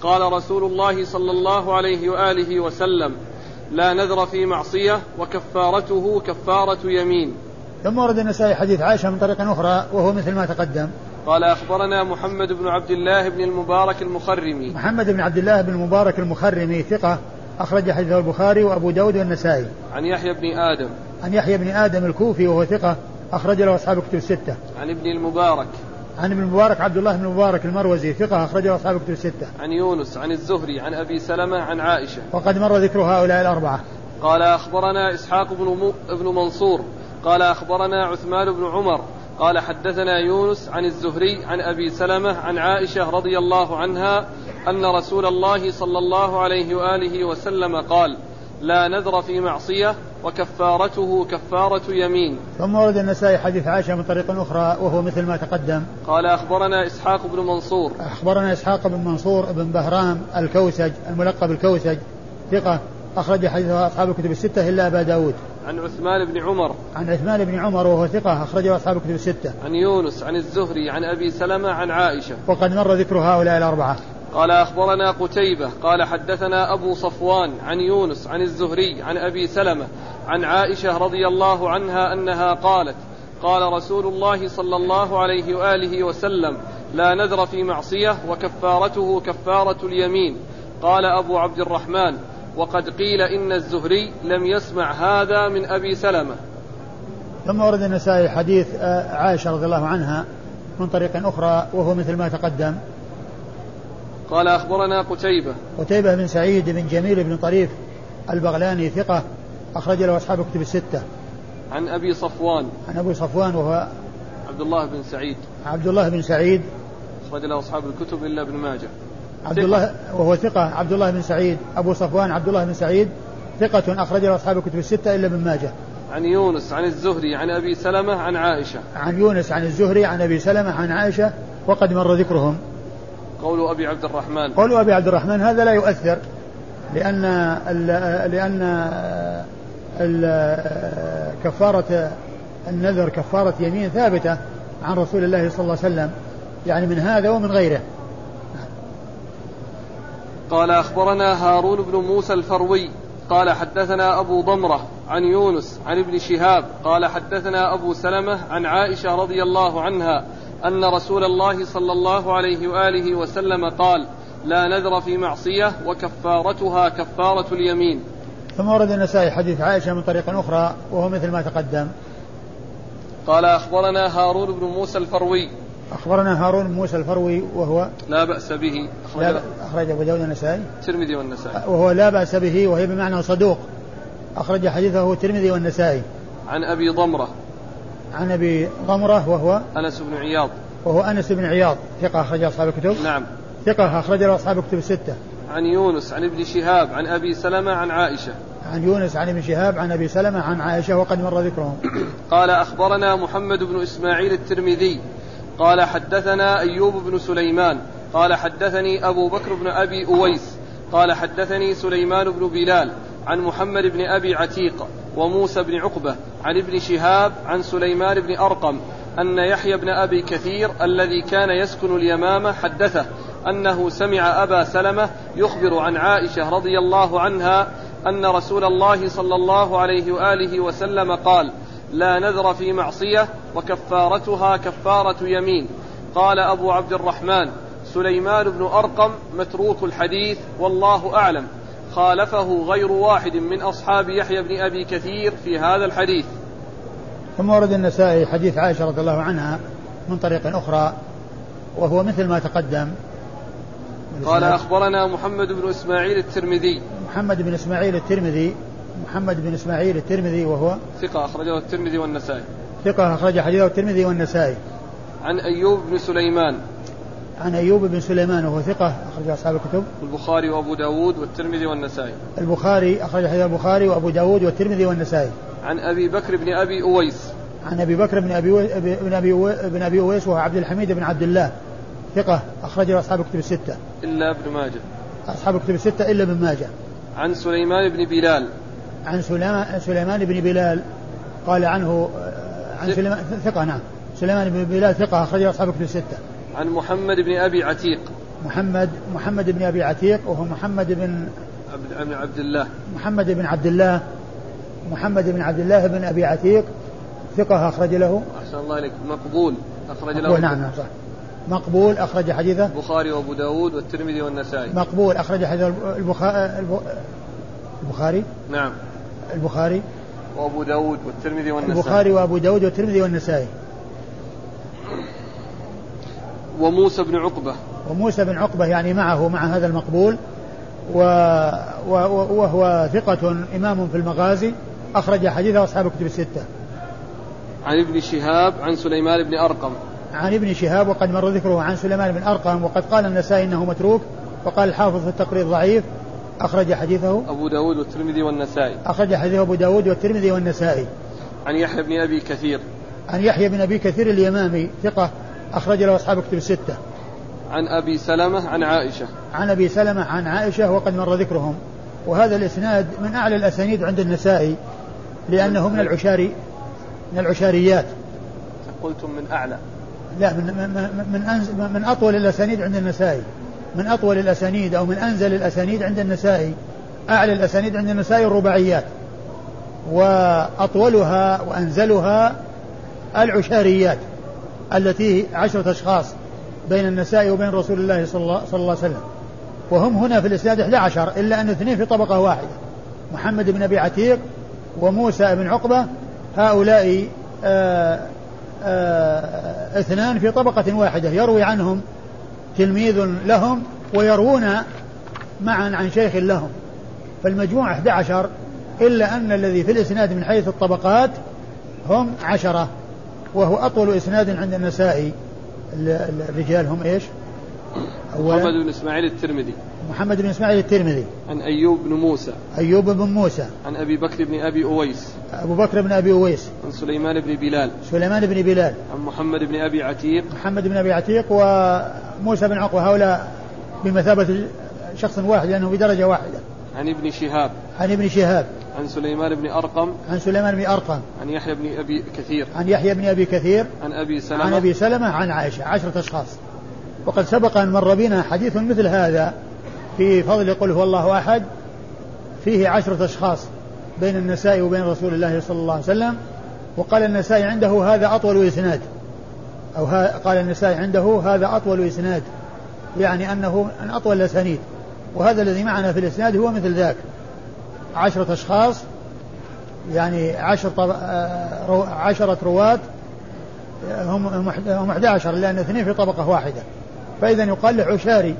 قال رسول الله صلى الله عليه وآله وسلم لا نذر في معصية وكفارته كفارة يمين. ثم ورد النسائي حديث عائشة من طريق أخرى وهو مثل ما تقدم. قال أخبرنا محمد بن عبد الله بن المبارك المخرمي. محمد بن عبد الله بن المبارك المخرمي ثقة أخرج حديثه البخاري وأبو داود والنسائي. عن يحيى بن آدم. عن يحيى بن آدم الكوفي وهو ثقة أخرج له أصحاب الكتب الستة. عن ابن المبارك. عن ابن المبارك عبد الله بن المبارك المروزي ثقة أخرجه أصحاب الكتب الستة. عن يونس عن الزهري عن أبي سلمة عن عائشة. وقد مر ذكر هؤلاء الأربعة. قال أخبرنا إسحاق بن ابن منصور قال أخبرنا عثمان بن عمر قال حدثنا يونس عن الزهري عن أبي سلمة عن عائشة رضي الله عنها أن رسول الله صلى الله عليه وآله وسلم قال لا نذر في معصية وكفارته كفارة يمين. ثم ورد النسائي حديث عائشة من طريق أخرى وهو مثل ما تقدم. قال أخبرنا إسحاق بن منصور. أخبرنا إسحاق بن منصور بن بهرام الكوسج الملقب الكوسج ثقة أخرج حديثه أصحاب الكتب الستة إلا أبا داود. عن عثمان بن عمر. عن عثمان بن عمر وهو ثقة أخرجه أصحاب الكتب الستة. عن يونس عن الزهري عن أبي سلمة عن عائشة. وقد مر ذكر هؤلاء الأربعة. قال أخبرنا قتيبة قال حدثنا أبو صفوان عن يونس عن الزهري عن أبي سلمة عن عائشة رضي الله عنها أنها قالت قال رسول الله صلى الله عليه وآله وسلم لا نذر في معصية وكفارته كفارة اليمين. قال أبو عبد الرحمن وقد قيل إن الزهري لم يسمع هذا من أبي سلمة. ثم ورد النسائي حديث آه، عائشة رضي الله عنها من طريق أخرى وهو مثل ما تقدم. قال أخبرنا قتيبة. قتيبة بن سعيد بن جميل بن طريف البغلاني ثقة أخرج له أصحاب كتب الستة. عن أبي صفوان. عن أبي صفوان وهو عبد الله بن سعيد. عبد الله بن سعيد. أخرج له أصحاب الكتب إلا ابن ماجه. عبد الله وهو ثقة عبد الله بن سعيد. أبو صفوان عبد الله بن سعيد. ثقة أخرج له أصحاب الكتب الستة إلا ابن ماجه. عن يونس عن الزهري عن أبي سلمة عن عائشة. عن يونس عن الزهري عن أبي سلمة عن عائشة وقد مر ذكرهم. قول أبي عبد الرحمن. قول أبي عبد الرحمن هذا لا يؤثر لأن ال لأن ال كفارة النذر كفارة يمين ثابتة عن رسول الله صلى الله عليه وسلم يعني من هذا ومن غيره. قال أخبرنا هارون بن موسى الفروي قال حدثنا أبو ضمرة عن يونس عن ابن شهاب قال حدثنا أبو سلمة عن عائشة رضي الله عنها أن رسول الله صلى الله عليه وآله وسلم قال لا نذر في معصية وكفارتها كفارة اليمين. ثم ورد النسائي حديث عائشة من طريق أخرى وهو مثل ما تقدم. قال أخبرنا هارون بن موسى الفروي أخبرنا هارون بن موسى الفروي وهو لا بأس به. أخرج, أخرج أبو داود النسائي. الترمذي والنسائي. وهو لا بأس به وهي بمعنى صدوق. أخرج حديثه الترمذي والنسائي. عن أبي ضمرة. عن أبي ضمرة وهو أنس بن عياض. وهو أنس بن عياض. ثقة أخرج أصحاب الكتب. نعم. ثقة أخرج أصحاب الكتب الستة. عن يونس عن ابن شهاب عن أبي سلمة عن عائشة. عن يونس عن ابن شهاب عن أبي سلمة عن عائشة وقد مر ذكرهم. قال أخبرنا محمد بن إسماعيل الترمذي. قال حدثنا أيوب بن سليمان قال حدثني أبو بكر بن أبي أويس قال حدثني سليمان بن بلال عن محمد بن أبي عتيق وموسى بن عقبة عن ابن شهاب عن سليمان بن أرقم أن يحيى بن أبي كثير الذي كان يسكن اليمامة حدثه أنه سمع أبا سلمة يخبر عن عائشة رضي الله عنها أن رسول الله صلى الله عليه وآله وسلم قال لا نذر في معصية وكفارتها كفارة يمين. قال أبو عبد الرحمن سليمان بن أرقم متروك الحديث والله أعلم. خالفه غير واحد من أصحاب يحيى بن أبي كثير في هذا الحديث. ثم ورد النسائي حديث عائشة رضي الله عنها من طريق أخرى وهو مثل ما تقدم. قال أخبرنا محمد بن إسماعيل الترمذي. محمد بن إسماعيل الترمذي محمد بن إسماعيل الترمذي وهو ثقة أخرجه الترمذي والنسائي. ثقة أخرج حديثه الترمذي والنسائي. عن أيوب بن سليمان. عن أيوب بن سليمان وهو ثقة أخرج أصحاب الكتب. البخاري وأبو داود والترمذي والنسائي. البخاري أخرج حديث البخاري وأبو داود والترمذي والنسائي. عن أبي بكر بن أبي أويس. عن أبي بكر بن أبي بن أبي بن أبي أويس وهو عبد الحميد بن عبد الله. ثقة أخرج أصحاب الكتب الستة. إلا ابن ماجه. أصحاب الكتب الستة إلا ابن ماجه. عن سليمان بن بلال. عن سليمان سليمان بن بلال قال عنه عن سليمان ثقة نعم. سليمان بن بلال ثقة أخرج أصحاب الكتب الستة. عن محمد بن أبي عتيق. محمد محمد بن أبي عتيق وهو محمد بن عبد, عبد الله. محمد بن عبد الله محمد بن عبد الله بن أبي عتيق ثقة أخرج له. أحسن الله إليك. مقبول. أخرج له. نعم نعم صح. مقبول أخرج حديثه. البخاري وأبو داود والترمذي والنسائي. مقبول أخرج حديث البخاري البخاري. نعم. البخاري وأبو داود والترمذي والنسائي. البخاري وأبو داود والترمذي والنسائي. وموسى بن عقبة. وموسى بن عقبة يعني معه مع هذا المقبول. و... و... وهو ثقة إمام في المغازي. أخرج حديثه أصحاب الكتب الستة. عن ابن شهاب عن سليمان بن أرقم. عن ابن شهاب وقد مر ذكره عن سليمان بن أرقم وقد قال النسائي أنه متروك وقال الحافظ في التقرير ضعيف. أخرج حديثه أبو داود والترمذي والنسائي. أخرج حديثه أبو داود والترمذي والنسائي. عن يحيى بن أبي كثير. عن يحيى بن أبي كثير اليمامي ثقة أخرج له أصحاب كتب الستة. عن أبي سلمة عن عائشة. عن أبي سلمة عن عائشة وقد مر ذكرهم. وهذا الإسناد من أعلى الأسانيد عند النسائي لأنه من العشاري من العشاريات. قلتم من أعلى. لا من من من, من أطول الأسانيد عند النسائي. من أطول الأسانيد أو من أنزل الأسانيد عند النسائي أعلى الأسانيد عند النسائي الرباعيات. وأطولها وأنزلها العشاريات التي عشرة أشخاص بين النسائي وبين رسول الله صلى الله, صلى الله عليه وسلم. وهم هنا في الإسناد 11 إلا أن اثنين في طبقة واحدة محمد بن أبي عتيق وموسى بن عقبة. هؤلاء آآ آآ اثنان في طبقة واحدة يروي عنهم تلميذ لهم ويروون معا عن شيخ لهم. فالمجموع 11 إلا أن الذي في الإسناد من حيث الطبقات هم عشرة وهو أطول إسناد عند النسائي. الرجال هم إيش؟ محمد بن إسماعيل الترمذي. محمد بن إسماعيل الترمذي. عن أيوب بن موسى. أيوب بن موسى. عن أبي بكر بن أبي أويس. أبو بكر بن أبي أويس. عن سليمان بن بلال. سليمان بن بلال. عن محمد بن أبي عتيق. محمد بن أبي عتيق وموسى بن عقبة. هؤلاء بمثابة شخص واحد لأنه بدرجة واحدة. عن ابن شهاب. عن ابن شهاب. عن سليمان بن أرقم. عن سليمان بن أرقم. عن يحيى بن أبي كثير. عن يحيى بن أبي كثير. عن أبي سلمة. عن أبي سلمة عن عائشة عشرة أشخاص. وقد سبق أن مر بنا حديث مثل هذا في فضل قل هو الله أحد فيه عشرة أشخاص بين النساء وبين رسول الله صلى الله عليه وسلم وقال النسائي عنده هذا أطول إسناد أو قال النسائي عنده هذا أطول إسناد يعني أنه أن أطول الأسانيد وهذا الذي معنا في الإسناد هو مثل ذاك عشرة أشخاص يعني. آه، عشرة رواة هم هم 11 لأن اثنين في طبقة واحدة فإذا يقال له عشاري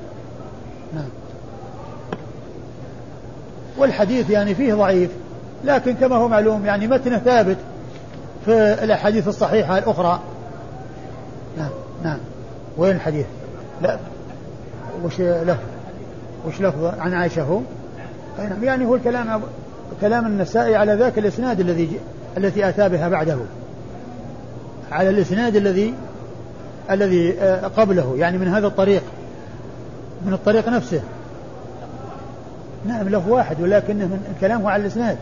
نعم والحديث يعني فيه ضعيف لكن كما هو معلوم يعني متنه ثابت في الأحاديث الصحيحة الأخرى نعم نعم وين الحديث؟ لا وش له؟ وش لفظ عن عائشة هو؟ نعم يعني هو الكلام كلام النسائي على ذاك الإسناد الذي التي أتى بها بعده على الإسناد الذي الذي آه، قبله يعني من هذا الطريق من الطريق نفسه. نعم له واحد ولكنه من الكلام هو على الإسناد.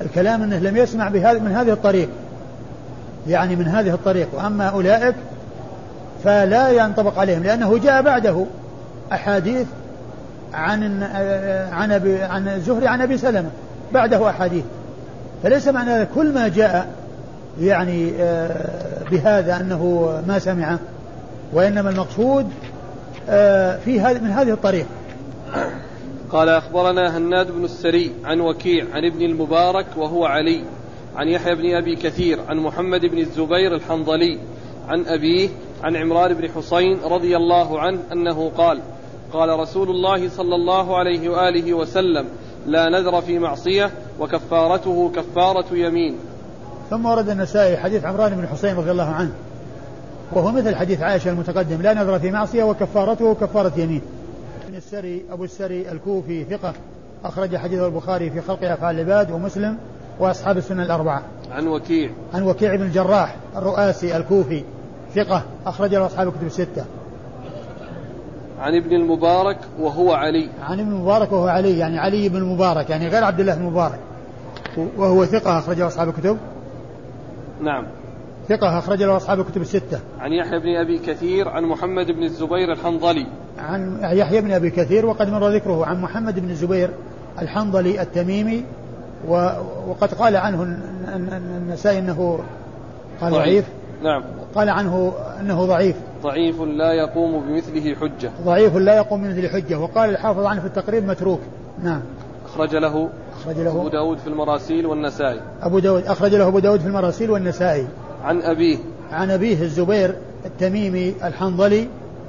الكلام أنه لم يسمع بهذا من هذه الطريق يعني من هذه الطريق. وأما أولئك فلا ينطبق عليهم لأنه جاء بعده أحاديث عن عن أبي عن الزهري عن أبي سلمة. بعده أحاديث. فليس معنى كل ما جاء يعني آه، بهذا أنه ما سمعه وإنما المقصود آه، في هذه من هذه الطريق قال أخبرنا هناد بن السري عن وكيع عن ابن المبارك وهو علي عن يحيى بن أبي كثير عن محمد بن الزبير الحنظلي عن أبيه عن عمران بن حسين رضي الله عنه أنه قال قال رسول الله صلى الله عليه وآله وسلم لا نذر في معصية وكفارته كفارة يمين. ثم ورد النسائي حديث عمران بن حسين رضي الله عنه وهو مثل حديث عائشة المتقدم لا نذر في معصية وكفارته كفارة يمين. ابن السري أبو السري الكوفي ثقة أخرج حديث البخاري في خلق أفعال العباد ومسلم وأصحاب السنة الأربعة. عن وكيع عن وكيع بن الجراح الرؤاسي الكوفي ثقة أخرج له أصحاب الكتب الستة. عن ابن المبارك وهو علي عن ابن المبارك وهو علي يعني علي بن المبارك يعني غير عبد الله بن المبارك وهو ثقة أخرجه أصحاب الكتب نعم. ثقة أخرج له أصحاب الكتب الستة. عن يحيى بن أبي كثير عن محمد بن الزبير الحنظلي. عن يحيى بن أبي كثير وقد مر ذكره عن محمد بن الزبير الحنظلي التميمي وقد قال عنه النسائي أنه قال ضعيف. ضعيف. نعم. قال عنه أنه ضعيف. ضعيف لا يقوم بمثله حجة. ضعيف لا يقوم بمثله حجة. وقال الحافظ عنه في التقريب متروك. نعم. أخرج له أخرج له أبو داود في المراسيل والنسائي. أبو داود أخرج له أبو داود في المراسيل والنسائي. عن أبيه. عن أبيه الزبير التميمي الحنظلي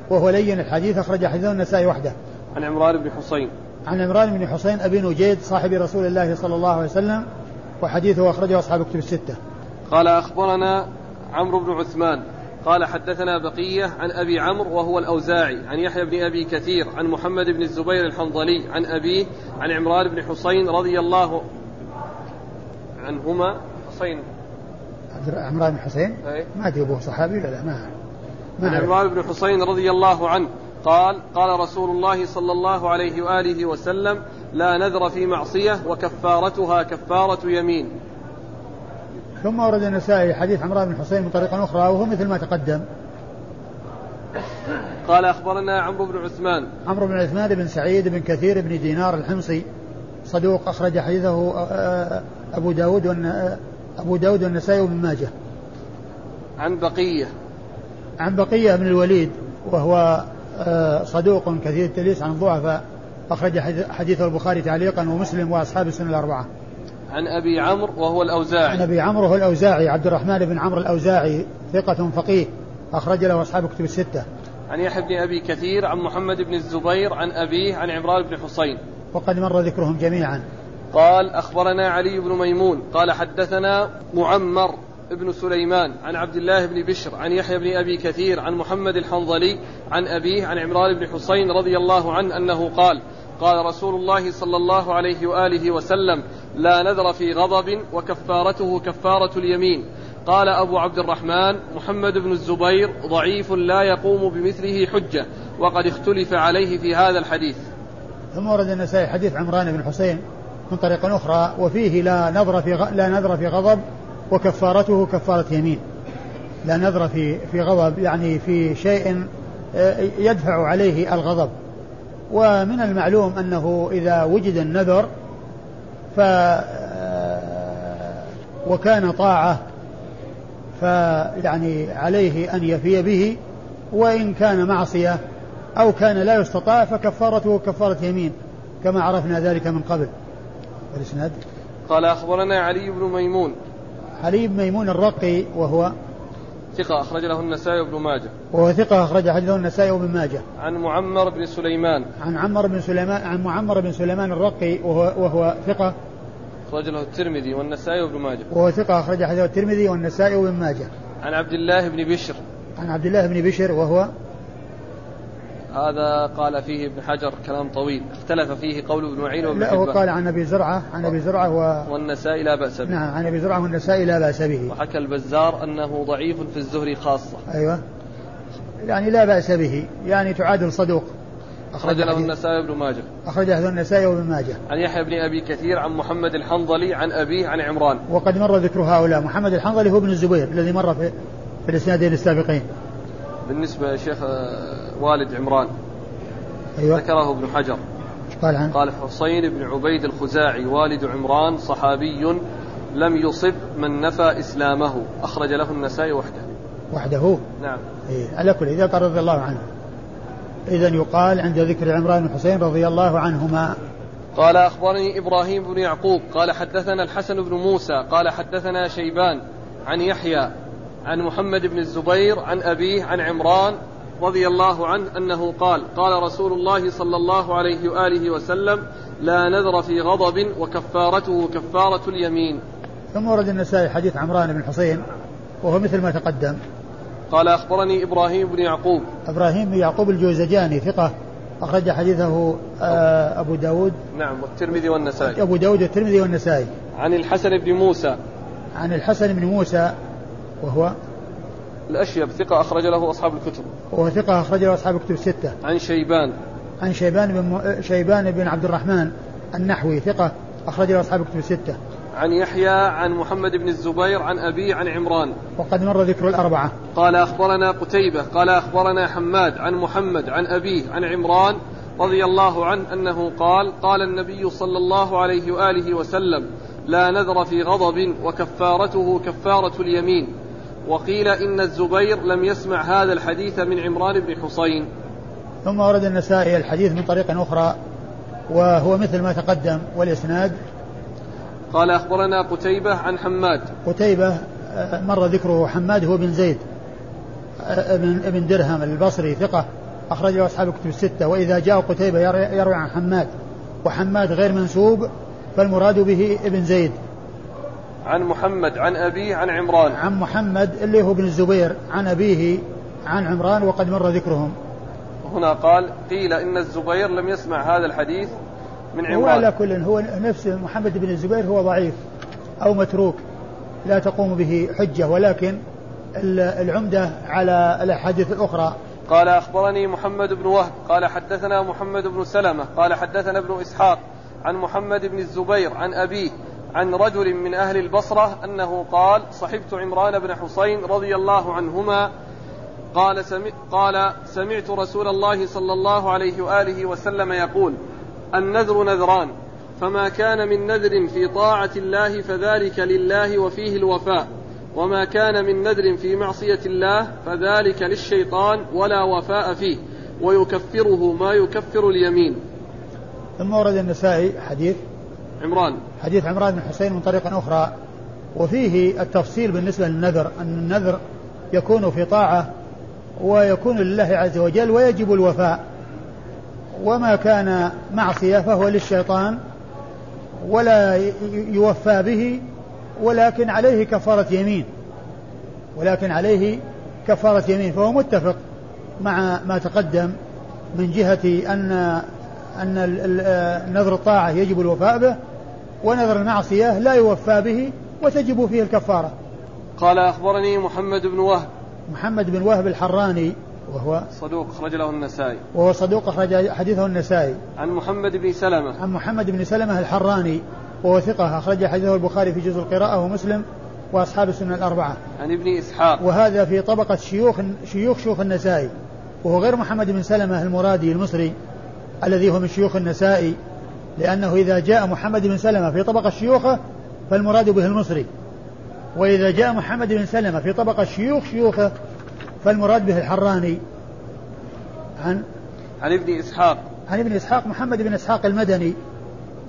وهو لين الحديث أخرج حديثه النسائي وحده. عن عمران بن حسين عن عمران بن حسين أبي نجيد صاحب رسول الله صلى الله عليه وسلم وحديثه أخرجه أصحاب كتب الستة. قال أخبرنا عمرو بن عثمان. قال حدثنا بقية عن أبي عمرو وهو الأوزاعي عن يحيى بن أبي كثير عن محمد بن الزبير الحنظلي عن أبيه عن عمران بن حسين رضي الله عنهما. حسين. عمران بن حسين؟ ما أدري أبوه صحابي ولا لا؟ ما عن عمران بن حسين رضي الله عنه. قال قال رسول الله صلى الله عليه وآله وسلم لا نذر في معصية وكفارتها كفارة يمين. ثم ورد النسائي حديث عمران بن حسين من طريق أخرى وهو مثل ما تقدم. قال أخبرنا عمرو بن عثمان. عمرو بن عثمان بن سعيد بن كثير بن دينار الحمصي صدوق أخرج حديثه آه، آه، أبو داود آه، أبو داود والنسائي وابن ماجه. عن بقية. عن بقية بن الوليد وهو صدوق كثير التليس عن الضعفاء أخرج حديث البخاري تعليقا ومسلم وأصحاب السنة الأربعة. عن أبي عمرو وهو الأوزاعي. عن أبي عمرو وهو الأوزاعي. عبد الرحمن بن عمرو الأوزاعي ثقة فقيه أخرج له أصحاب كتب الستة. عن يحيى بن أبي كثير عن محمد بن الزبير عن أبيه عن عمران بن حسين. وقد مر ذكرهم جميعا. قال أخبرنا علي بن ميمون. قال حدثنا معمر بن سليمان عن عبد الله بن بشر عن يحيى بن أبي كثير عن محمد الحنظلي عن أبيه عن عمران بن حسين رضي الله عنه أنه قال قال رسول الله صلى الله عليه وآله وسلم لا نذر في غضب وكفارته كفارة اليمين. قال أبو عبد الرحمن محمد بن الزبير ضعيف لا يقوم بمثله حجة وقد اختلف عليه في هذا الحديث. ثم ورد النسائي حديث عمران بن حسين من طريق أخرى وفيه لا نذر في. لا نذر في غضب وكفارته كفارة يمين. لا نذر في في غضب يعني في شيء آه، يدفع عليه الغضب. ومن المعلوم أنه إذا وجد النذر ف وكان طاعة فيعني عليه أن يفي به وإن كان معصية أو كان لا يستطاع فكفارته كفارة يمين كما عرفنا ذلك من قبل. الإسناد؟ قال أخبرنا علي بن ميمون. علي بن ميمون الرقي وهو ثقة أخرج له النسائي وابن ماجه. وهو ثقة أخرج حديثه النسائي وابن ماجه. عن معمر بن سليمان. عن عمر بن سليمان عن معمر بن سليمان الرقي وهو, وهو ثقة. أخرج له الترمذي والنسائي وابن ماجه. وهو ثقة أخرج حديثه الترمذي والنسائي وابن ماجه. عن عبد الله بن بشر. عن عبد الله بن بشر وهو هذا قال فيه ابن حجر كلام طويل. اختلف فيه قول ابن معين وابن لا هو قال عن أبي زرعة عن أبي زرعة و... والنسائي لا بأس به. نعم عن أبي زرعة والنسائي لا بأس به. وحكى البزار أنه ضعيف في الزهري خاصة. أيوه. يعني لا بأس به. يعني تعادل صدوق. أخرج له النسائي بن ماجه. أخرج له النسائي وابن ماجه. عن يحيى بن أبي كثير عن محمد الحنظلي عن أبيه عن عمران. وقد مر ذكر هؤلاء. محمد الحنظلي هو ابن الزبير الذي مر في, في الإسنادين السابقين. بالنسبة يا شيخ آه، والد عمران. أيوة. ذكره ابن حجر. قال عنه؟ قال حسين بن عبيد الخزاعي والد عمران صحابي لم يصب من نفى إسلامه. أخرج له النسائي وحده. وحده؟ نعم. إيه على كل إذا قال رضي الله عنه. إذا يقال عند ذكر عمران بن حسين رضي الله عنهما. قال أخبرني إبراهيم بن يعقوب. قال حدثنا الحسن بن موسى. قال حدثنا شيبان عن يحيى عن محمد بن الزبير عن أبيه عن عمران رضي الله عنه أنه قال قال رسول الله صلى الله عليه وآله وسلم لا نذر في غضب وكفارته كفارة اليمين. ثم ورد النسائي حديث عمران بن حسين وهو مثل ما تقدم. قال أخبرني إبراهيم بن يعقوب. إبراهيم بن يعقوب الجوزجاني ثقة أخرج حديثه آه، أبو داود. نعم والترمذي والنسائي. أبو داود والترمذي والنسائي. عن الحسن بن موسى. عن الحسن بن موسى وهو الأشيب ثقة أخرج له أصحاب الكتب. وهو ثقة أخرج له أصحاب الكتب الستة عن شيبان. عن شيبان بن شيبان بن عبد الرحمن النحوي ثقة أخرج له أصحاب الكتب الستة عن يحيى عن محمد بن الزبير عن أبي عن عمران. وقد مر ذكر الأربعة. قال أخبرنا قتيبة قال أخبرنا حماد عن محمد عن أبيه عن عمران رضي الله عنه أنه قال قال النبي صلى الله عليه وآله وسلم لا نذر في غضب وكفارته كفارة اليمين. وقيل إن الزبير لم يسمع هذا الحديث من عمران بن حصين. ثم ورد النسائي الحديث من طريق أخرى وهو مثل ما تقدم والإسناد؟ قال أخبرنا قتيبة عن حماد. قتيبة آه، مر ذكره حماد هو بن زيد آه، ابن ابن درهم البصري ثقة أخرج له أصحاب الكتب الستة. وإذا جاء قتيبة يروي عن حماد وحماد غير منسوب فالمراد به ابن زيد. عن محمد عن أبيه عن عمران. عن محمد اللي هو ابن الزبير عن أبيه عن عمران وقد مر ذكرهم. هنا قال قيل إن الزبير لم يسمع هذا الحديث من عمران. هو على كل هو نفس محمد بن الزبير هو ضعيف أو متروك لا تقوم به حجة ولكن العمدة على الأحاديث الأخرى. قال أخبرني محمد بن وهب. قال حدثنا محمد بن سلمة. قال حدثنا ابن إسحاق عن محمد بن الزبير عن أبيه. عن رجل من أهل البصرة أنه قال صحبت عمران بن حسين رضي الله عنهما قال سمع قال سمعت رسول الله صلى الله عليه وآله وسلم يقول النذر نذران فما كان من نذر في طاعة الله فذلك لله وفيه الوفاء وما كان من نذر في معصية الله فذلك للشيطان ولا وفاء فيه ويكفره ما يكفر اليمين. ثم ورد النسائي حديث عمران. حديث عمران بن حسين من طريق أخرى. وفيه التفصيل بالنسبة للنذر أن النذر يكون في طاعة ويكون لله عز وجل ويجب الوفاء. وما كان معصية فهو للشيطان ولا يوفى به ولكن عليه كفارة يمين. ولكن عليه كفارة يمين فهو متفق مع ما تقدم من جهة أن أن نذر الطاعة يجب الوفاء به ونذر المعصية لا يوفى به وتجب فيه الكفارة. قال أخبرني محمد بن وهب. محمد بن وهب الحراني وهو صدوق أخرج له النسائي. وهو صدوق أخرج حديثه النسائي. عن محمد بن سلمة. عن محمد بن سلمة الحراني وهو ثقة أخرج حديثه البخاري في جزء القراءة ومسلم وأصحاب السنة الأربعة. عن ابن إسحاق. وهذا في طبقة شيوخ شيوخ شيوخ النسائي وهو غير محمد بن سلمة المرادي المصري. الذي هو من شيوخ النسائي لأنه إذا جاء محمد بن سلمة في طبقة شيوخه فالمراد به المصري. وإذا جاء محمد بن سلمة في طبقة شيوخ شيوخه فالمراد به الحراني. عن؟ عن ابن إسحاق. عن ابن إسحاق محمد بن إسحاق المدني.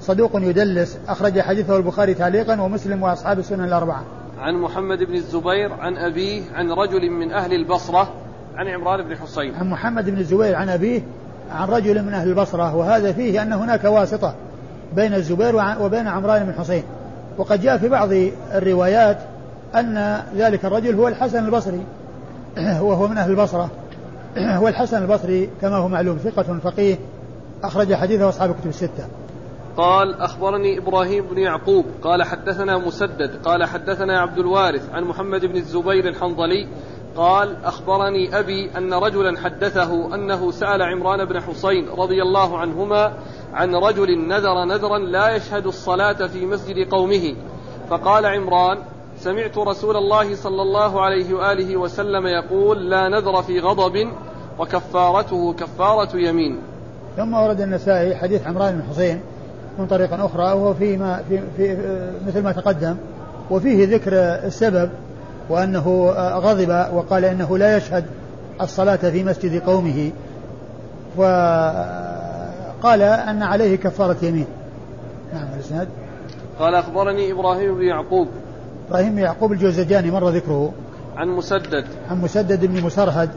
صدوق يدلس أخرج حديثه البخاري تعليقا ومسلم وأصحاب السنن الأربعة. عن محمد بن الزبير عن أبيه عن رجل من أهل البصرة عن عمران بن حسين عن محمد بن الزبير عن أبيه عن رجل من أهل البصرة وهذا فيه أن هناك واسطة بين الزبير وبين عمران بن حسين. وقد جاء في بعض الروايات أن ذلك الرجل هو الحسن البصري وهو من أهل البصرة. والحسن البصري كما هو معلوم ثقة فقيه أخرج حديثه أصحاب الكتب الستة. قال أخبرني إبراهيم بن يعقوب قال حدثنا مسدد قال حدثنا عبد الوارث عن محمد بن الزبير الحنظلي قال أخبرني أبي أن رجلا حدثه أنه سأل عمران بن حسين رضي الله عنهما عن رجل نذر نذرا لا يشهد الصلاة في مسجد قومه. فقال عمران سمعت رسول الله صلى الله عليه وآله وسلم يقول لا نذر في غضب وكفارته كفارة يمين. ثم ورد النسائي حديث عمران بن حسين من طريق أخرى وهو فيما في, في مثل ما تقدم وفيه ذكر السبب وأنه غضب وقال إنه لا يشهد الصلاة في مسجد قومه. وقال أن عليه كفارة يمين. نعم الإسناد. قال أخبرني إبراهيم بن يعقوب. إبراهيم بن يعقوب الجوزجاني مر ذكره. عن مسدد. عن مسدد بن مسرهد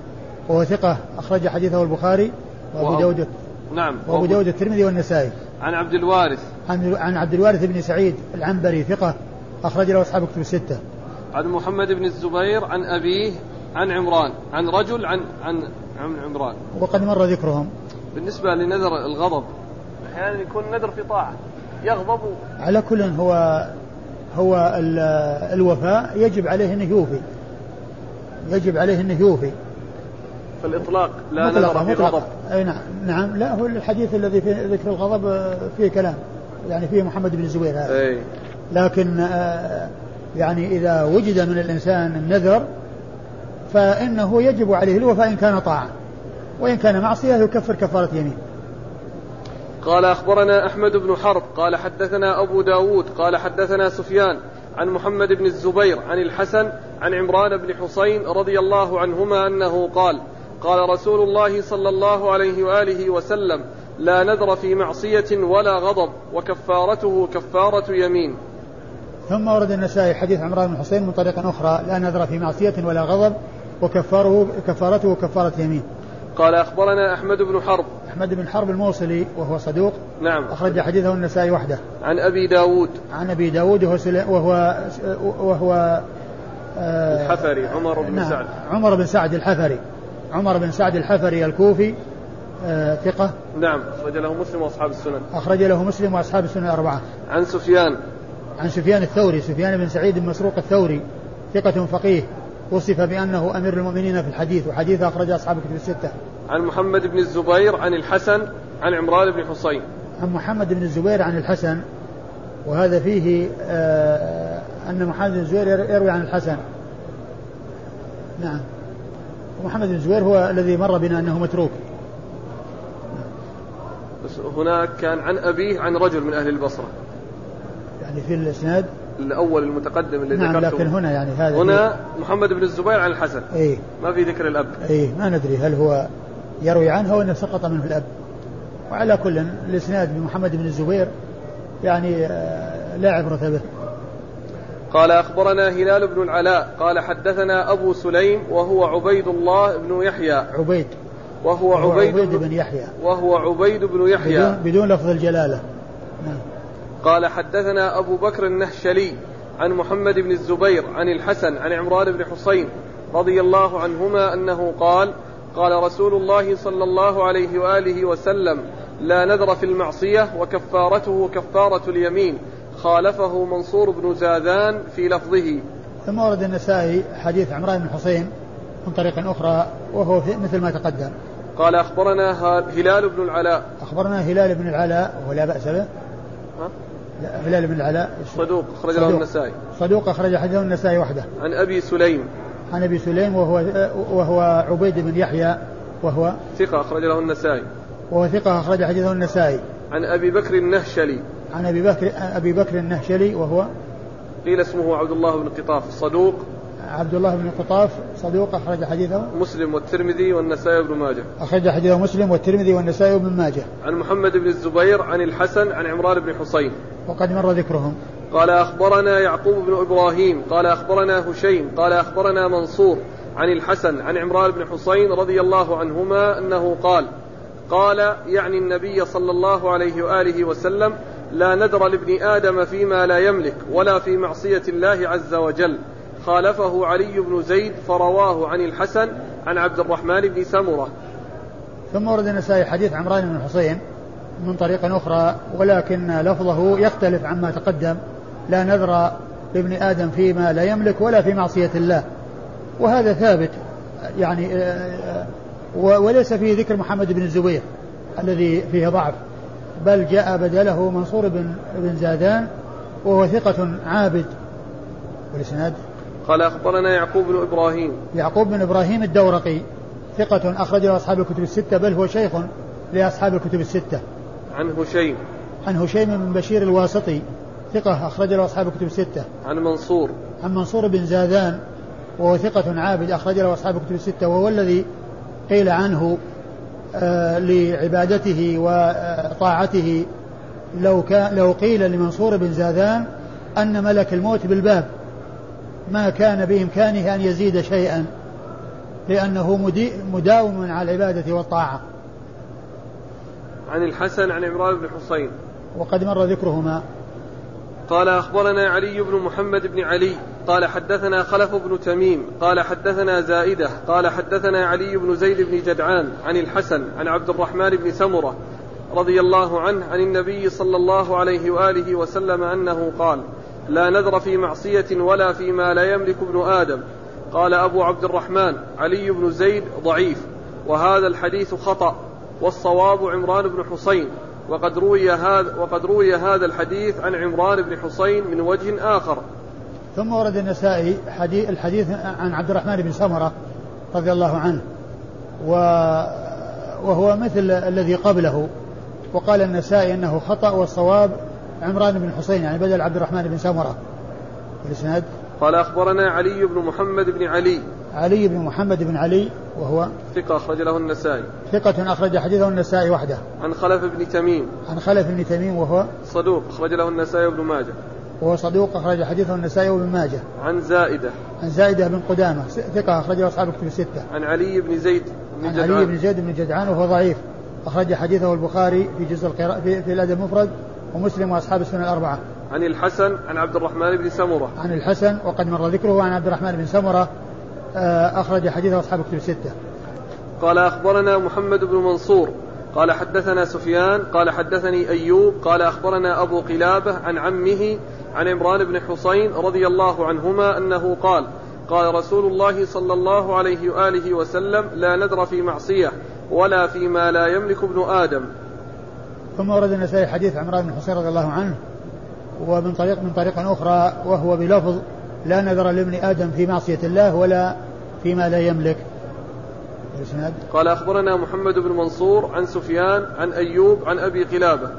وهو ثقة أخرج حديثه البخاري وأبو داود نعم وأبو داود الترمذي والنسائي. عن عبد الوارث. عن عبد الوارث بن سعيد العنبري ثقة أخرج له أصحاب كتب الستة. عن محمد بن الزبير عن أبيه عن عمران عن رجل عن عن عن عمران. وقد مر ذكرهم. بالنسبة لنذر الغضب. أحيانا يكون نذر في طاعة. يغضب. على كل هو هو الوفاء يجب عليه انه يوفي. يجب عليه انه يوفي. فالإطلاق لا نذر في غضب. أي نعم نعم. لا هو الحديث الذي في ذكر الغضب فيه كلام. يعني فيه محمد بن الزبير هذا. أي. لكن آه، يعني إذا وجد من الإنسان النذر فإنه يجب عليه الوفاء إن كان طاعة وإن كان معصية يكفر كفارة يمين. قال أخبرنا أحمد بن حرب قال حدثنا أبو داود قال حدثنا سفيان عن محمد بن الزبير عن الحسن عن عمران بن حسين رضي الله عنهما أنه قال قال رسول الله صلى الله عليه وآله وسلم لا نذر في معصية ولا غضب وكفارته كفارة يمين. ثم ورد النسائي حديث عمران بن حسين من طريق أخرى لا نذر في معصية ولا غضب وكفاره كفارته كفارة يمين قال أخبرنا أحمد بن حرب. أحمد بن حرب الموصلي وهو صدوق. نعم. أخرج حديثه النسائي وحده. عن أبي داود. عن أبي داود وهو وهو, وهو آه الحفري عمر بن نعم. سعد. عمر بن سعد الحفري. عمر بن سعد الحفري الكوفي آه ثقة. نعم. أخرج له مسلم وأصحاب السنن. أخرج له مسلم وأصحاب السنن الأربعة. عن سفيان. عن سفيان الثوري سفيان بن سعيد بن مسروق الثوري ثقة فقيه وصف بأنه أمير المؤمنين في الحديث وحديث أخرج أصحاب الكتب الستة. عن محمد بن الزبير عن الحسن عن عمران بن حسين. عن محمد بن الزبير عن الحسن وهذا فيه آه أن محمد بن الزبير يروي عن الحسن. نعم. ومحمد بن الزبير هو الذي مر بنا أنه متروك. بس هناك كان عن أبيه عن رجل من أهل البصرة. يعني في الإسناد؟ الأول المتقدم اللي نعم ذكرته. لكن هنا يعني هذا هنا محمد بن الزبير عن الحسن. إيه. ما في ذكر الأب. إيه ما ندري هل هو يروي عنه أو أنه سقط منه الأب. وعلى كل الإسناد بمحمد بن الزبير يعني آه، لا عبرة به. قال أخبرنا هلال بن العلاء. قال حدثنا أبو سليم وهو عبيد الله بن يحيى. عبيد. وهو عبيد, عبيد بن يحيى. وهو عبيد بن يحيى. بدون, بدون لفظ الجلالة. نعم. قال حدثنا أبو بكر النهشلي عن محمد بن الزبير عن الحسن عن عمران بن حصين رضي الله عنهما أنه قال قال رسول الله صلى الله عليه وآله وسلم لا نذر في المعصية وكفارته كفارة اليمين. خالفه منصور بن زاذان في لفظه. ثم ورد النسائي حديث عمران بن حصين من طريق أخرى وهو في مثل ما تقدم. قال أخبرنا هلال بن العلاء. أخبرنا هلال بن العلاء ولا بأس به. هلال بن العلاء. صدوق أخرج له النسائي. صدوق أخرج حديثه النسائي وحده. عن أبي سليم. عن أبي سليم وهو وهو عبيد بن يحيى وهو ثقة أخرج له النسائي. وهو ثقة أخرج حديثه النسائي. عن أبي بكر النهشلي. عن أبي بكر أبي بكر النهشلي وهو قيل اسمه عبد الله بن قطاف صدوق. عبد الله بن قطاف صدوق أخرج حديثه. مسلم والترمذي والنسائي وابن ماجه. أخرج حديثه مسلم والترمذي والنسائي وابن ماجه. عن محمد بن الزبير عن الحسن عن عمران بن حسين. وقد مر ذكرهم. قال أخبرنا يعقوب بن إبراهيم قال أخبرنا هشيم قال أخبرنا منصور عن الحسن عن عمران بن حسين رضي الله عنهما أنه قال قال يعني النبي صلى الله عليه وآله وسلم لا نذر لابن آدم فيما لا يملك ولا في معصية الله عز وجل. خالفه علي بن زيد فرواه عن الحسن عن عبد الرحمن بن سمرة. ثم ورد النسائي حديث عمران بن حسين من طريق أخرى ولكن لفظه يختلف عما تقدم. لا نذر لابن آدم فيما لا يملك ولا في معصية الله. وهذا ثابت يعني آه، آه، وليس فيه ذكر محمد بن الزبير الذي فيه ضعف بل جاء بدله منصور بن بن زادان وهو ثقة عابد. والإسناد؟ قال أخبرنا يعقوب بن إبراهيم. يعقوب بن إبراهيم الدورقي ثقة أخرج له أصحاب الكتب الستة بل هو شيخ لأصحاب الكتب الستة. عن هشيم. عن هشيم بن بشير الواسطي ثقة أخرج له أصحاب الكتب الستة. عن منصور. عن منصور بن زاذان وهو ثقة عابد أخرج له أصحاب الكتب الستة وهو الذي قيل عنه آه لعبادته وطاعته. لو كان لو قيل لمنصور بن زاذان أن ملك الموت بالباب. ما كان بإمكانه أن يزيد شيئا لأنه مداوم على العبادة والطاعة. عن الحسن عن عمران بن حسين وقد مر ذكرهما. قال أخبرنا علي بن محمد بن علي قال حدثنا خلف بن تميم قال حدثنا زائدة قال حدثنا علي بن زيد بن جدعان عن الحسن عن عبد الرحمن بن سمرة رضي الله عنه عن النبي صلى الله عليه وآله وسلم أنه قال لا نذر في معصية ولا فيما لا يملك ابن آدم. قال أبو عبد الرحمن علي بن زيد ضعيف وهذا الحديث خطأ والصواب عمران بن حسين. وقد روي هذا وقد روي هذا الحديث عن عمران بن حسين من وجه آخر. ثم ورد النسائي حديث الحديث عن عبد الرحمن بن سمرة رضي الله عنه وهو مثل الذي قبله. وقال النسائي أنه خطأ والصواب عمران بن حسين يعني بدل عبد الرحمن بن سمرة. الاسناد قال أخبرنا علي بن محمد بن علي. علي بن محمد بن علي وهو ثقة أخرج له النسائي. ثقة أخرج حديثه النسائي وحده. عن خلف بن تميم. عن خلف بن تميم وهو صدوق أخرج له النسائي وابن ماجه. وهو صدوق أخرج حديثه النسائي وابن ماجه. عن زائدة. عن زائدة بن قدامة ثقة أخرج له أصحاب الكتب الستة. عن علي بن زيد بن عن جدعان. علي بن زيد بن جدعان وهو ضعيف. أخرج حديثه البخاري في جزء القراءة في, في الأدب المفرد. ومسلم وأصحاب السنة الأربعة. عن الحسن عن عبد الرحمن بن سمرة. عن الحسن وقد مر ذكره عن عبد الرحمن بن سمرة آه، أخرج حديثه أصحاب الكتب الستة. قال أخبرنا محمد بن منصور قال حدثنا سفيان قال حدثني أيوب قال أخبرنا أبو قلابة عن عمه عن عمران بن حسين رضي الله عنهما أنه قال قال رسول الله صلى الله عليه وآله وسلم لا ندر في معصية ولا فيما لا يملك ابن آدم. ثم ورد النسائي حديث عمران بن حسين رضي الله عنه ومن طريق من طريق أخرى وهو بلفظ لا نذر لابن آدم في معصية الله ولا فيما لا يملك الإسناد قال أخبرنا محمد بن منصور عن سفيان عن أيوب عن أبي قلابة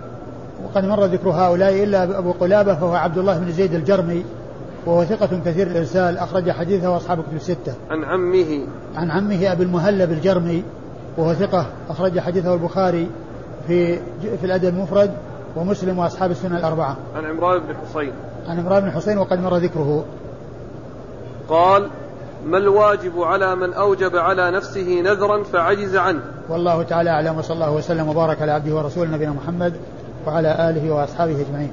وقد مر ذكر هؤلاء إلا أبو قلابة فهو عبد الله بن زيد الجرمي وهو ثقة كثير الإرسال أخرج حديثه أصحاب كتب الستة. عن عمه. عن عمه أبي المهلب الجرمي وهو ثقة أخرج حديثه البخاري في في الأدب المفرد ومسلم وأصحاب السنة الأربعة. عن عمران بن حصين. عن عمران بن حصين وقد مر ذكره. قال ما الواجب على من أوجب على نفسه نذرا فعجز عنه والله تعالى أعلم وصلى الله وسلم وبارك على عبده ورسوله نبينا محمد وعلى آله وأصحابه أجمعين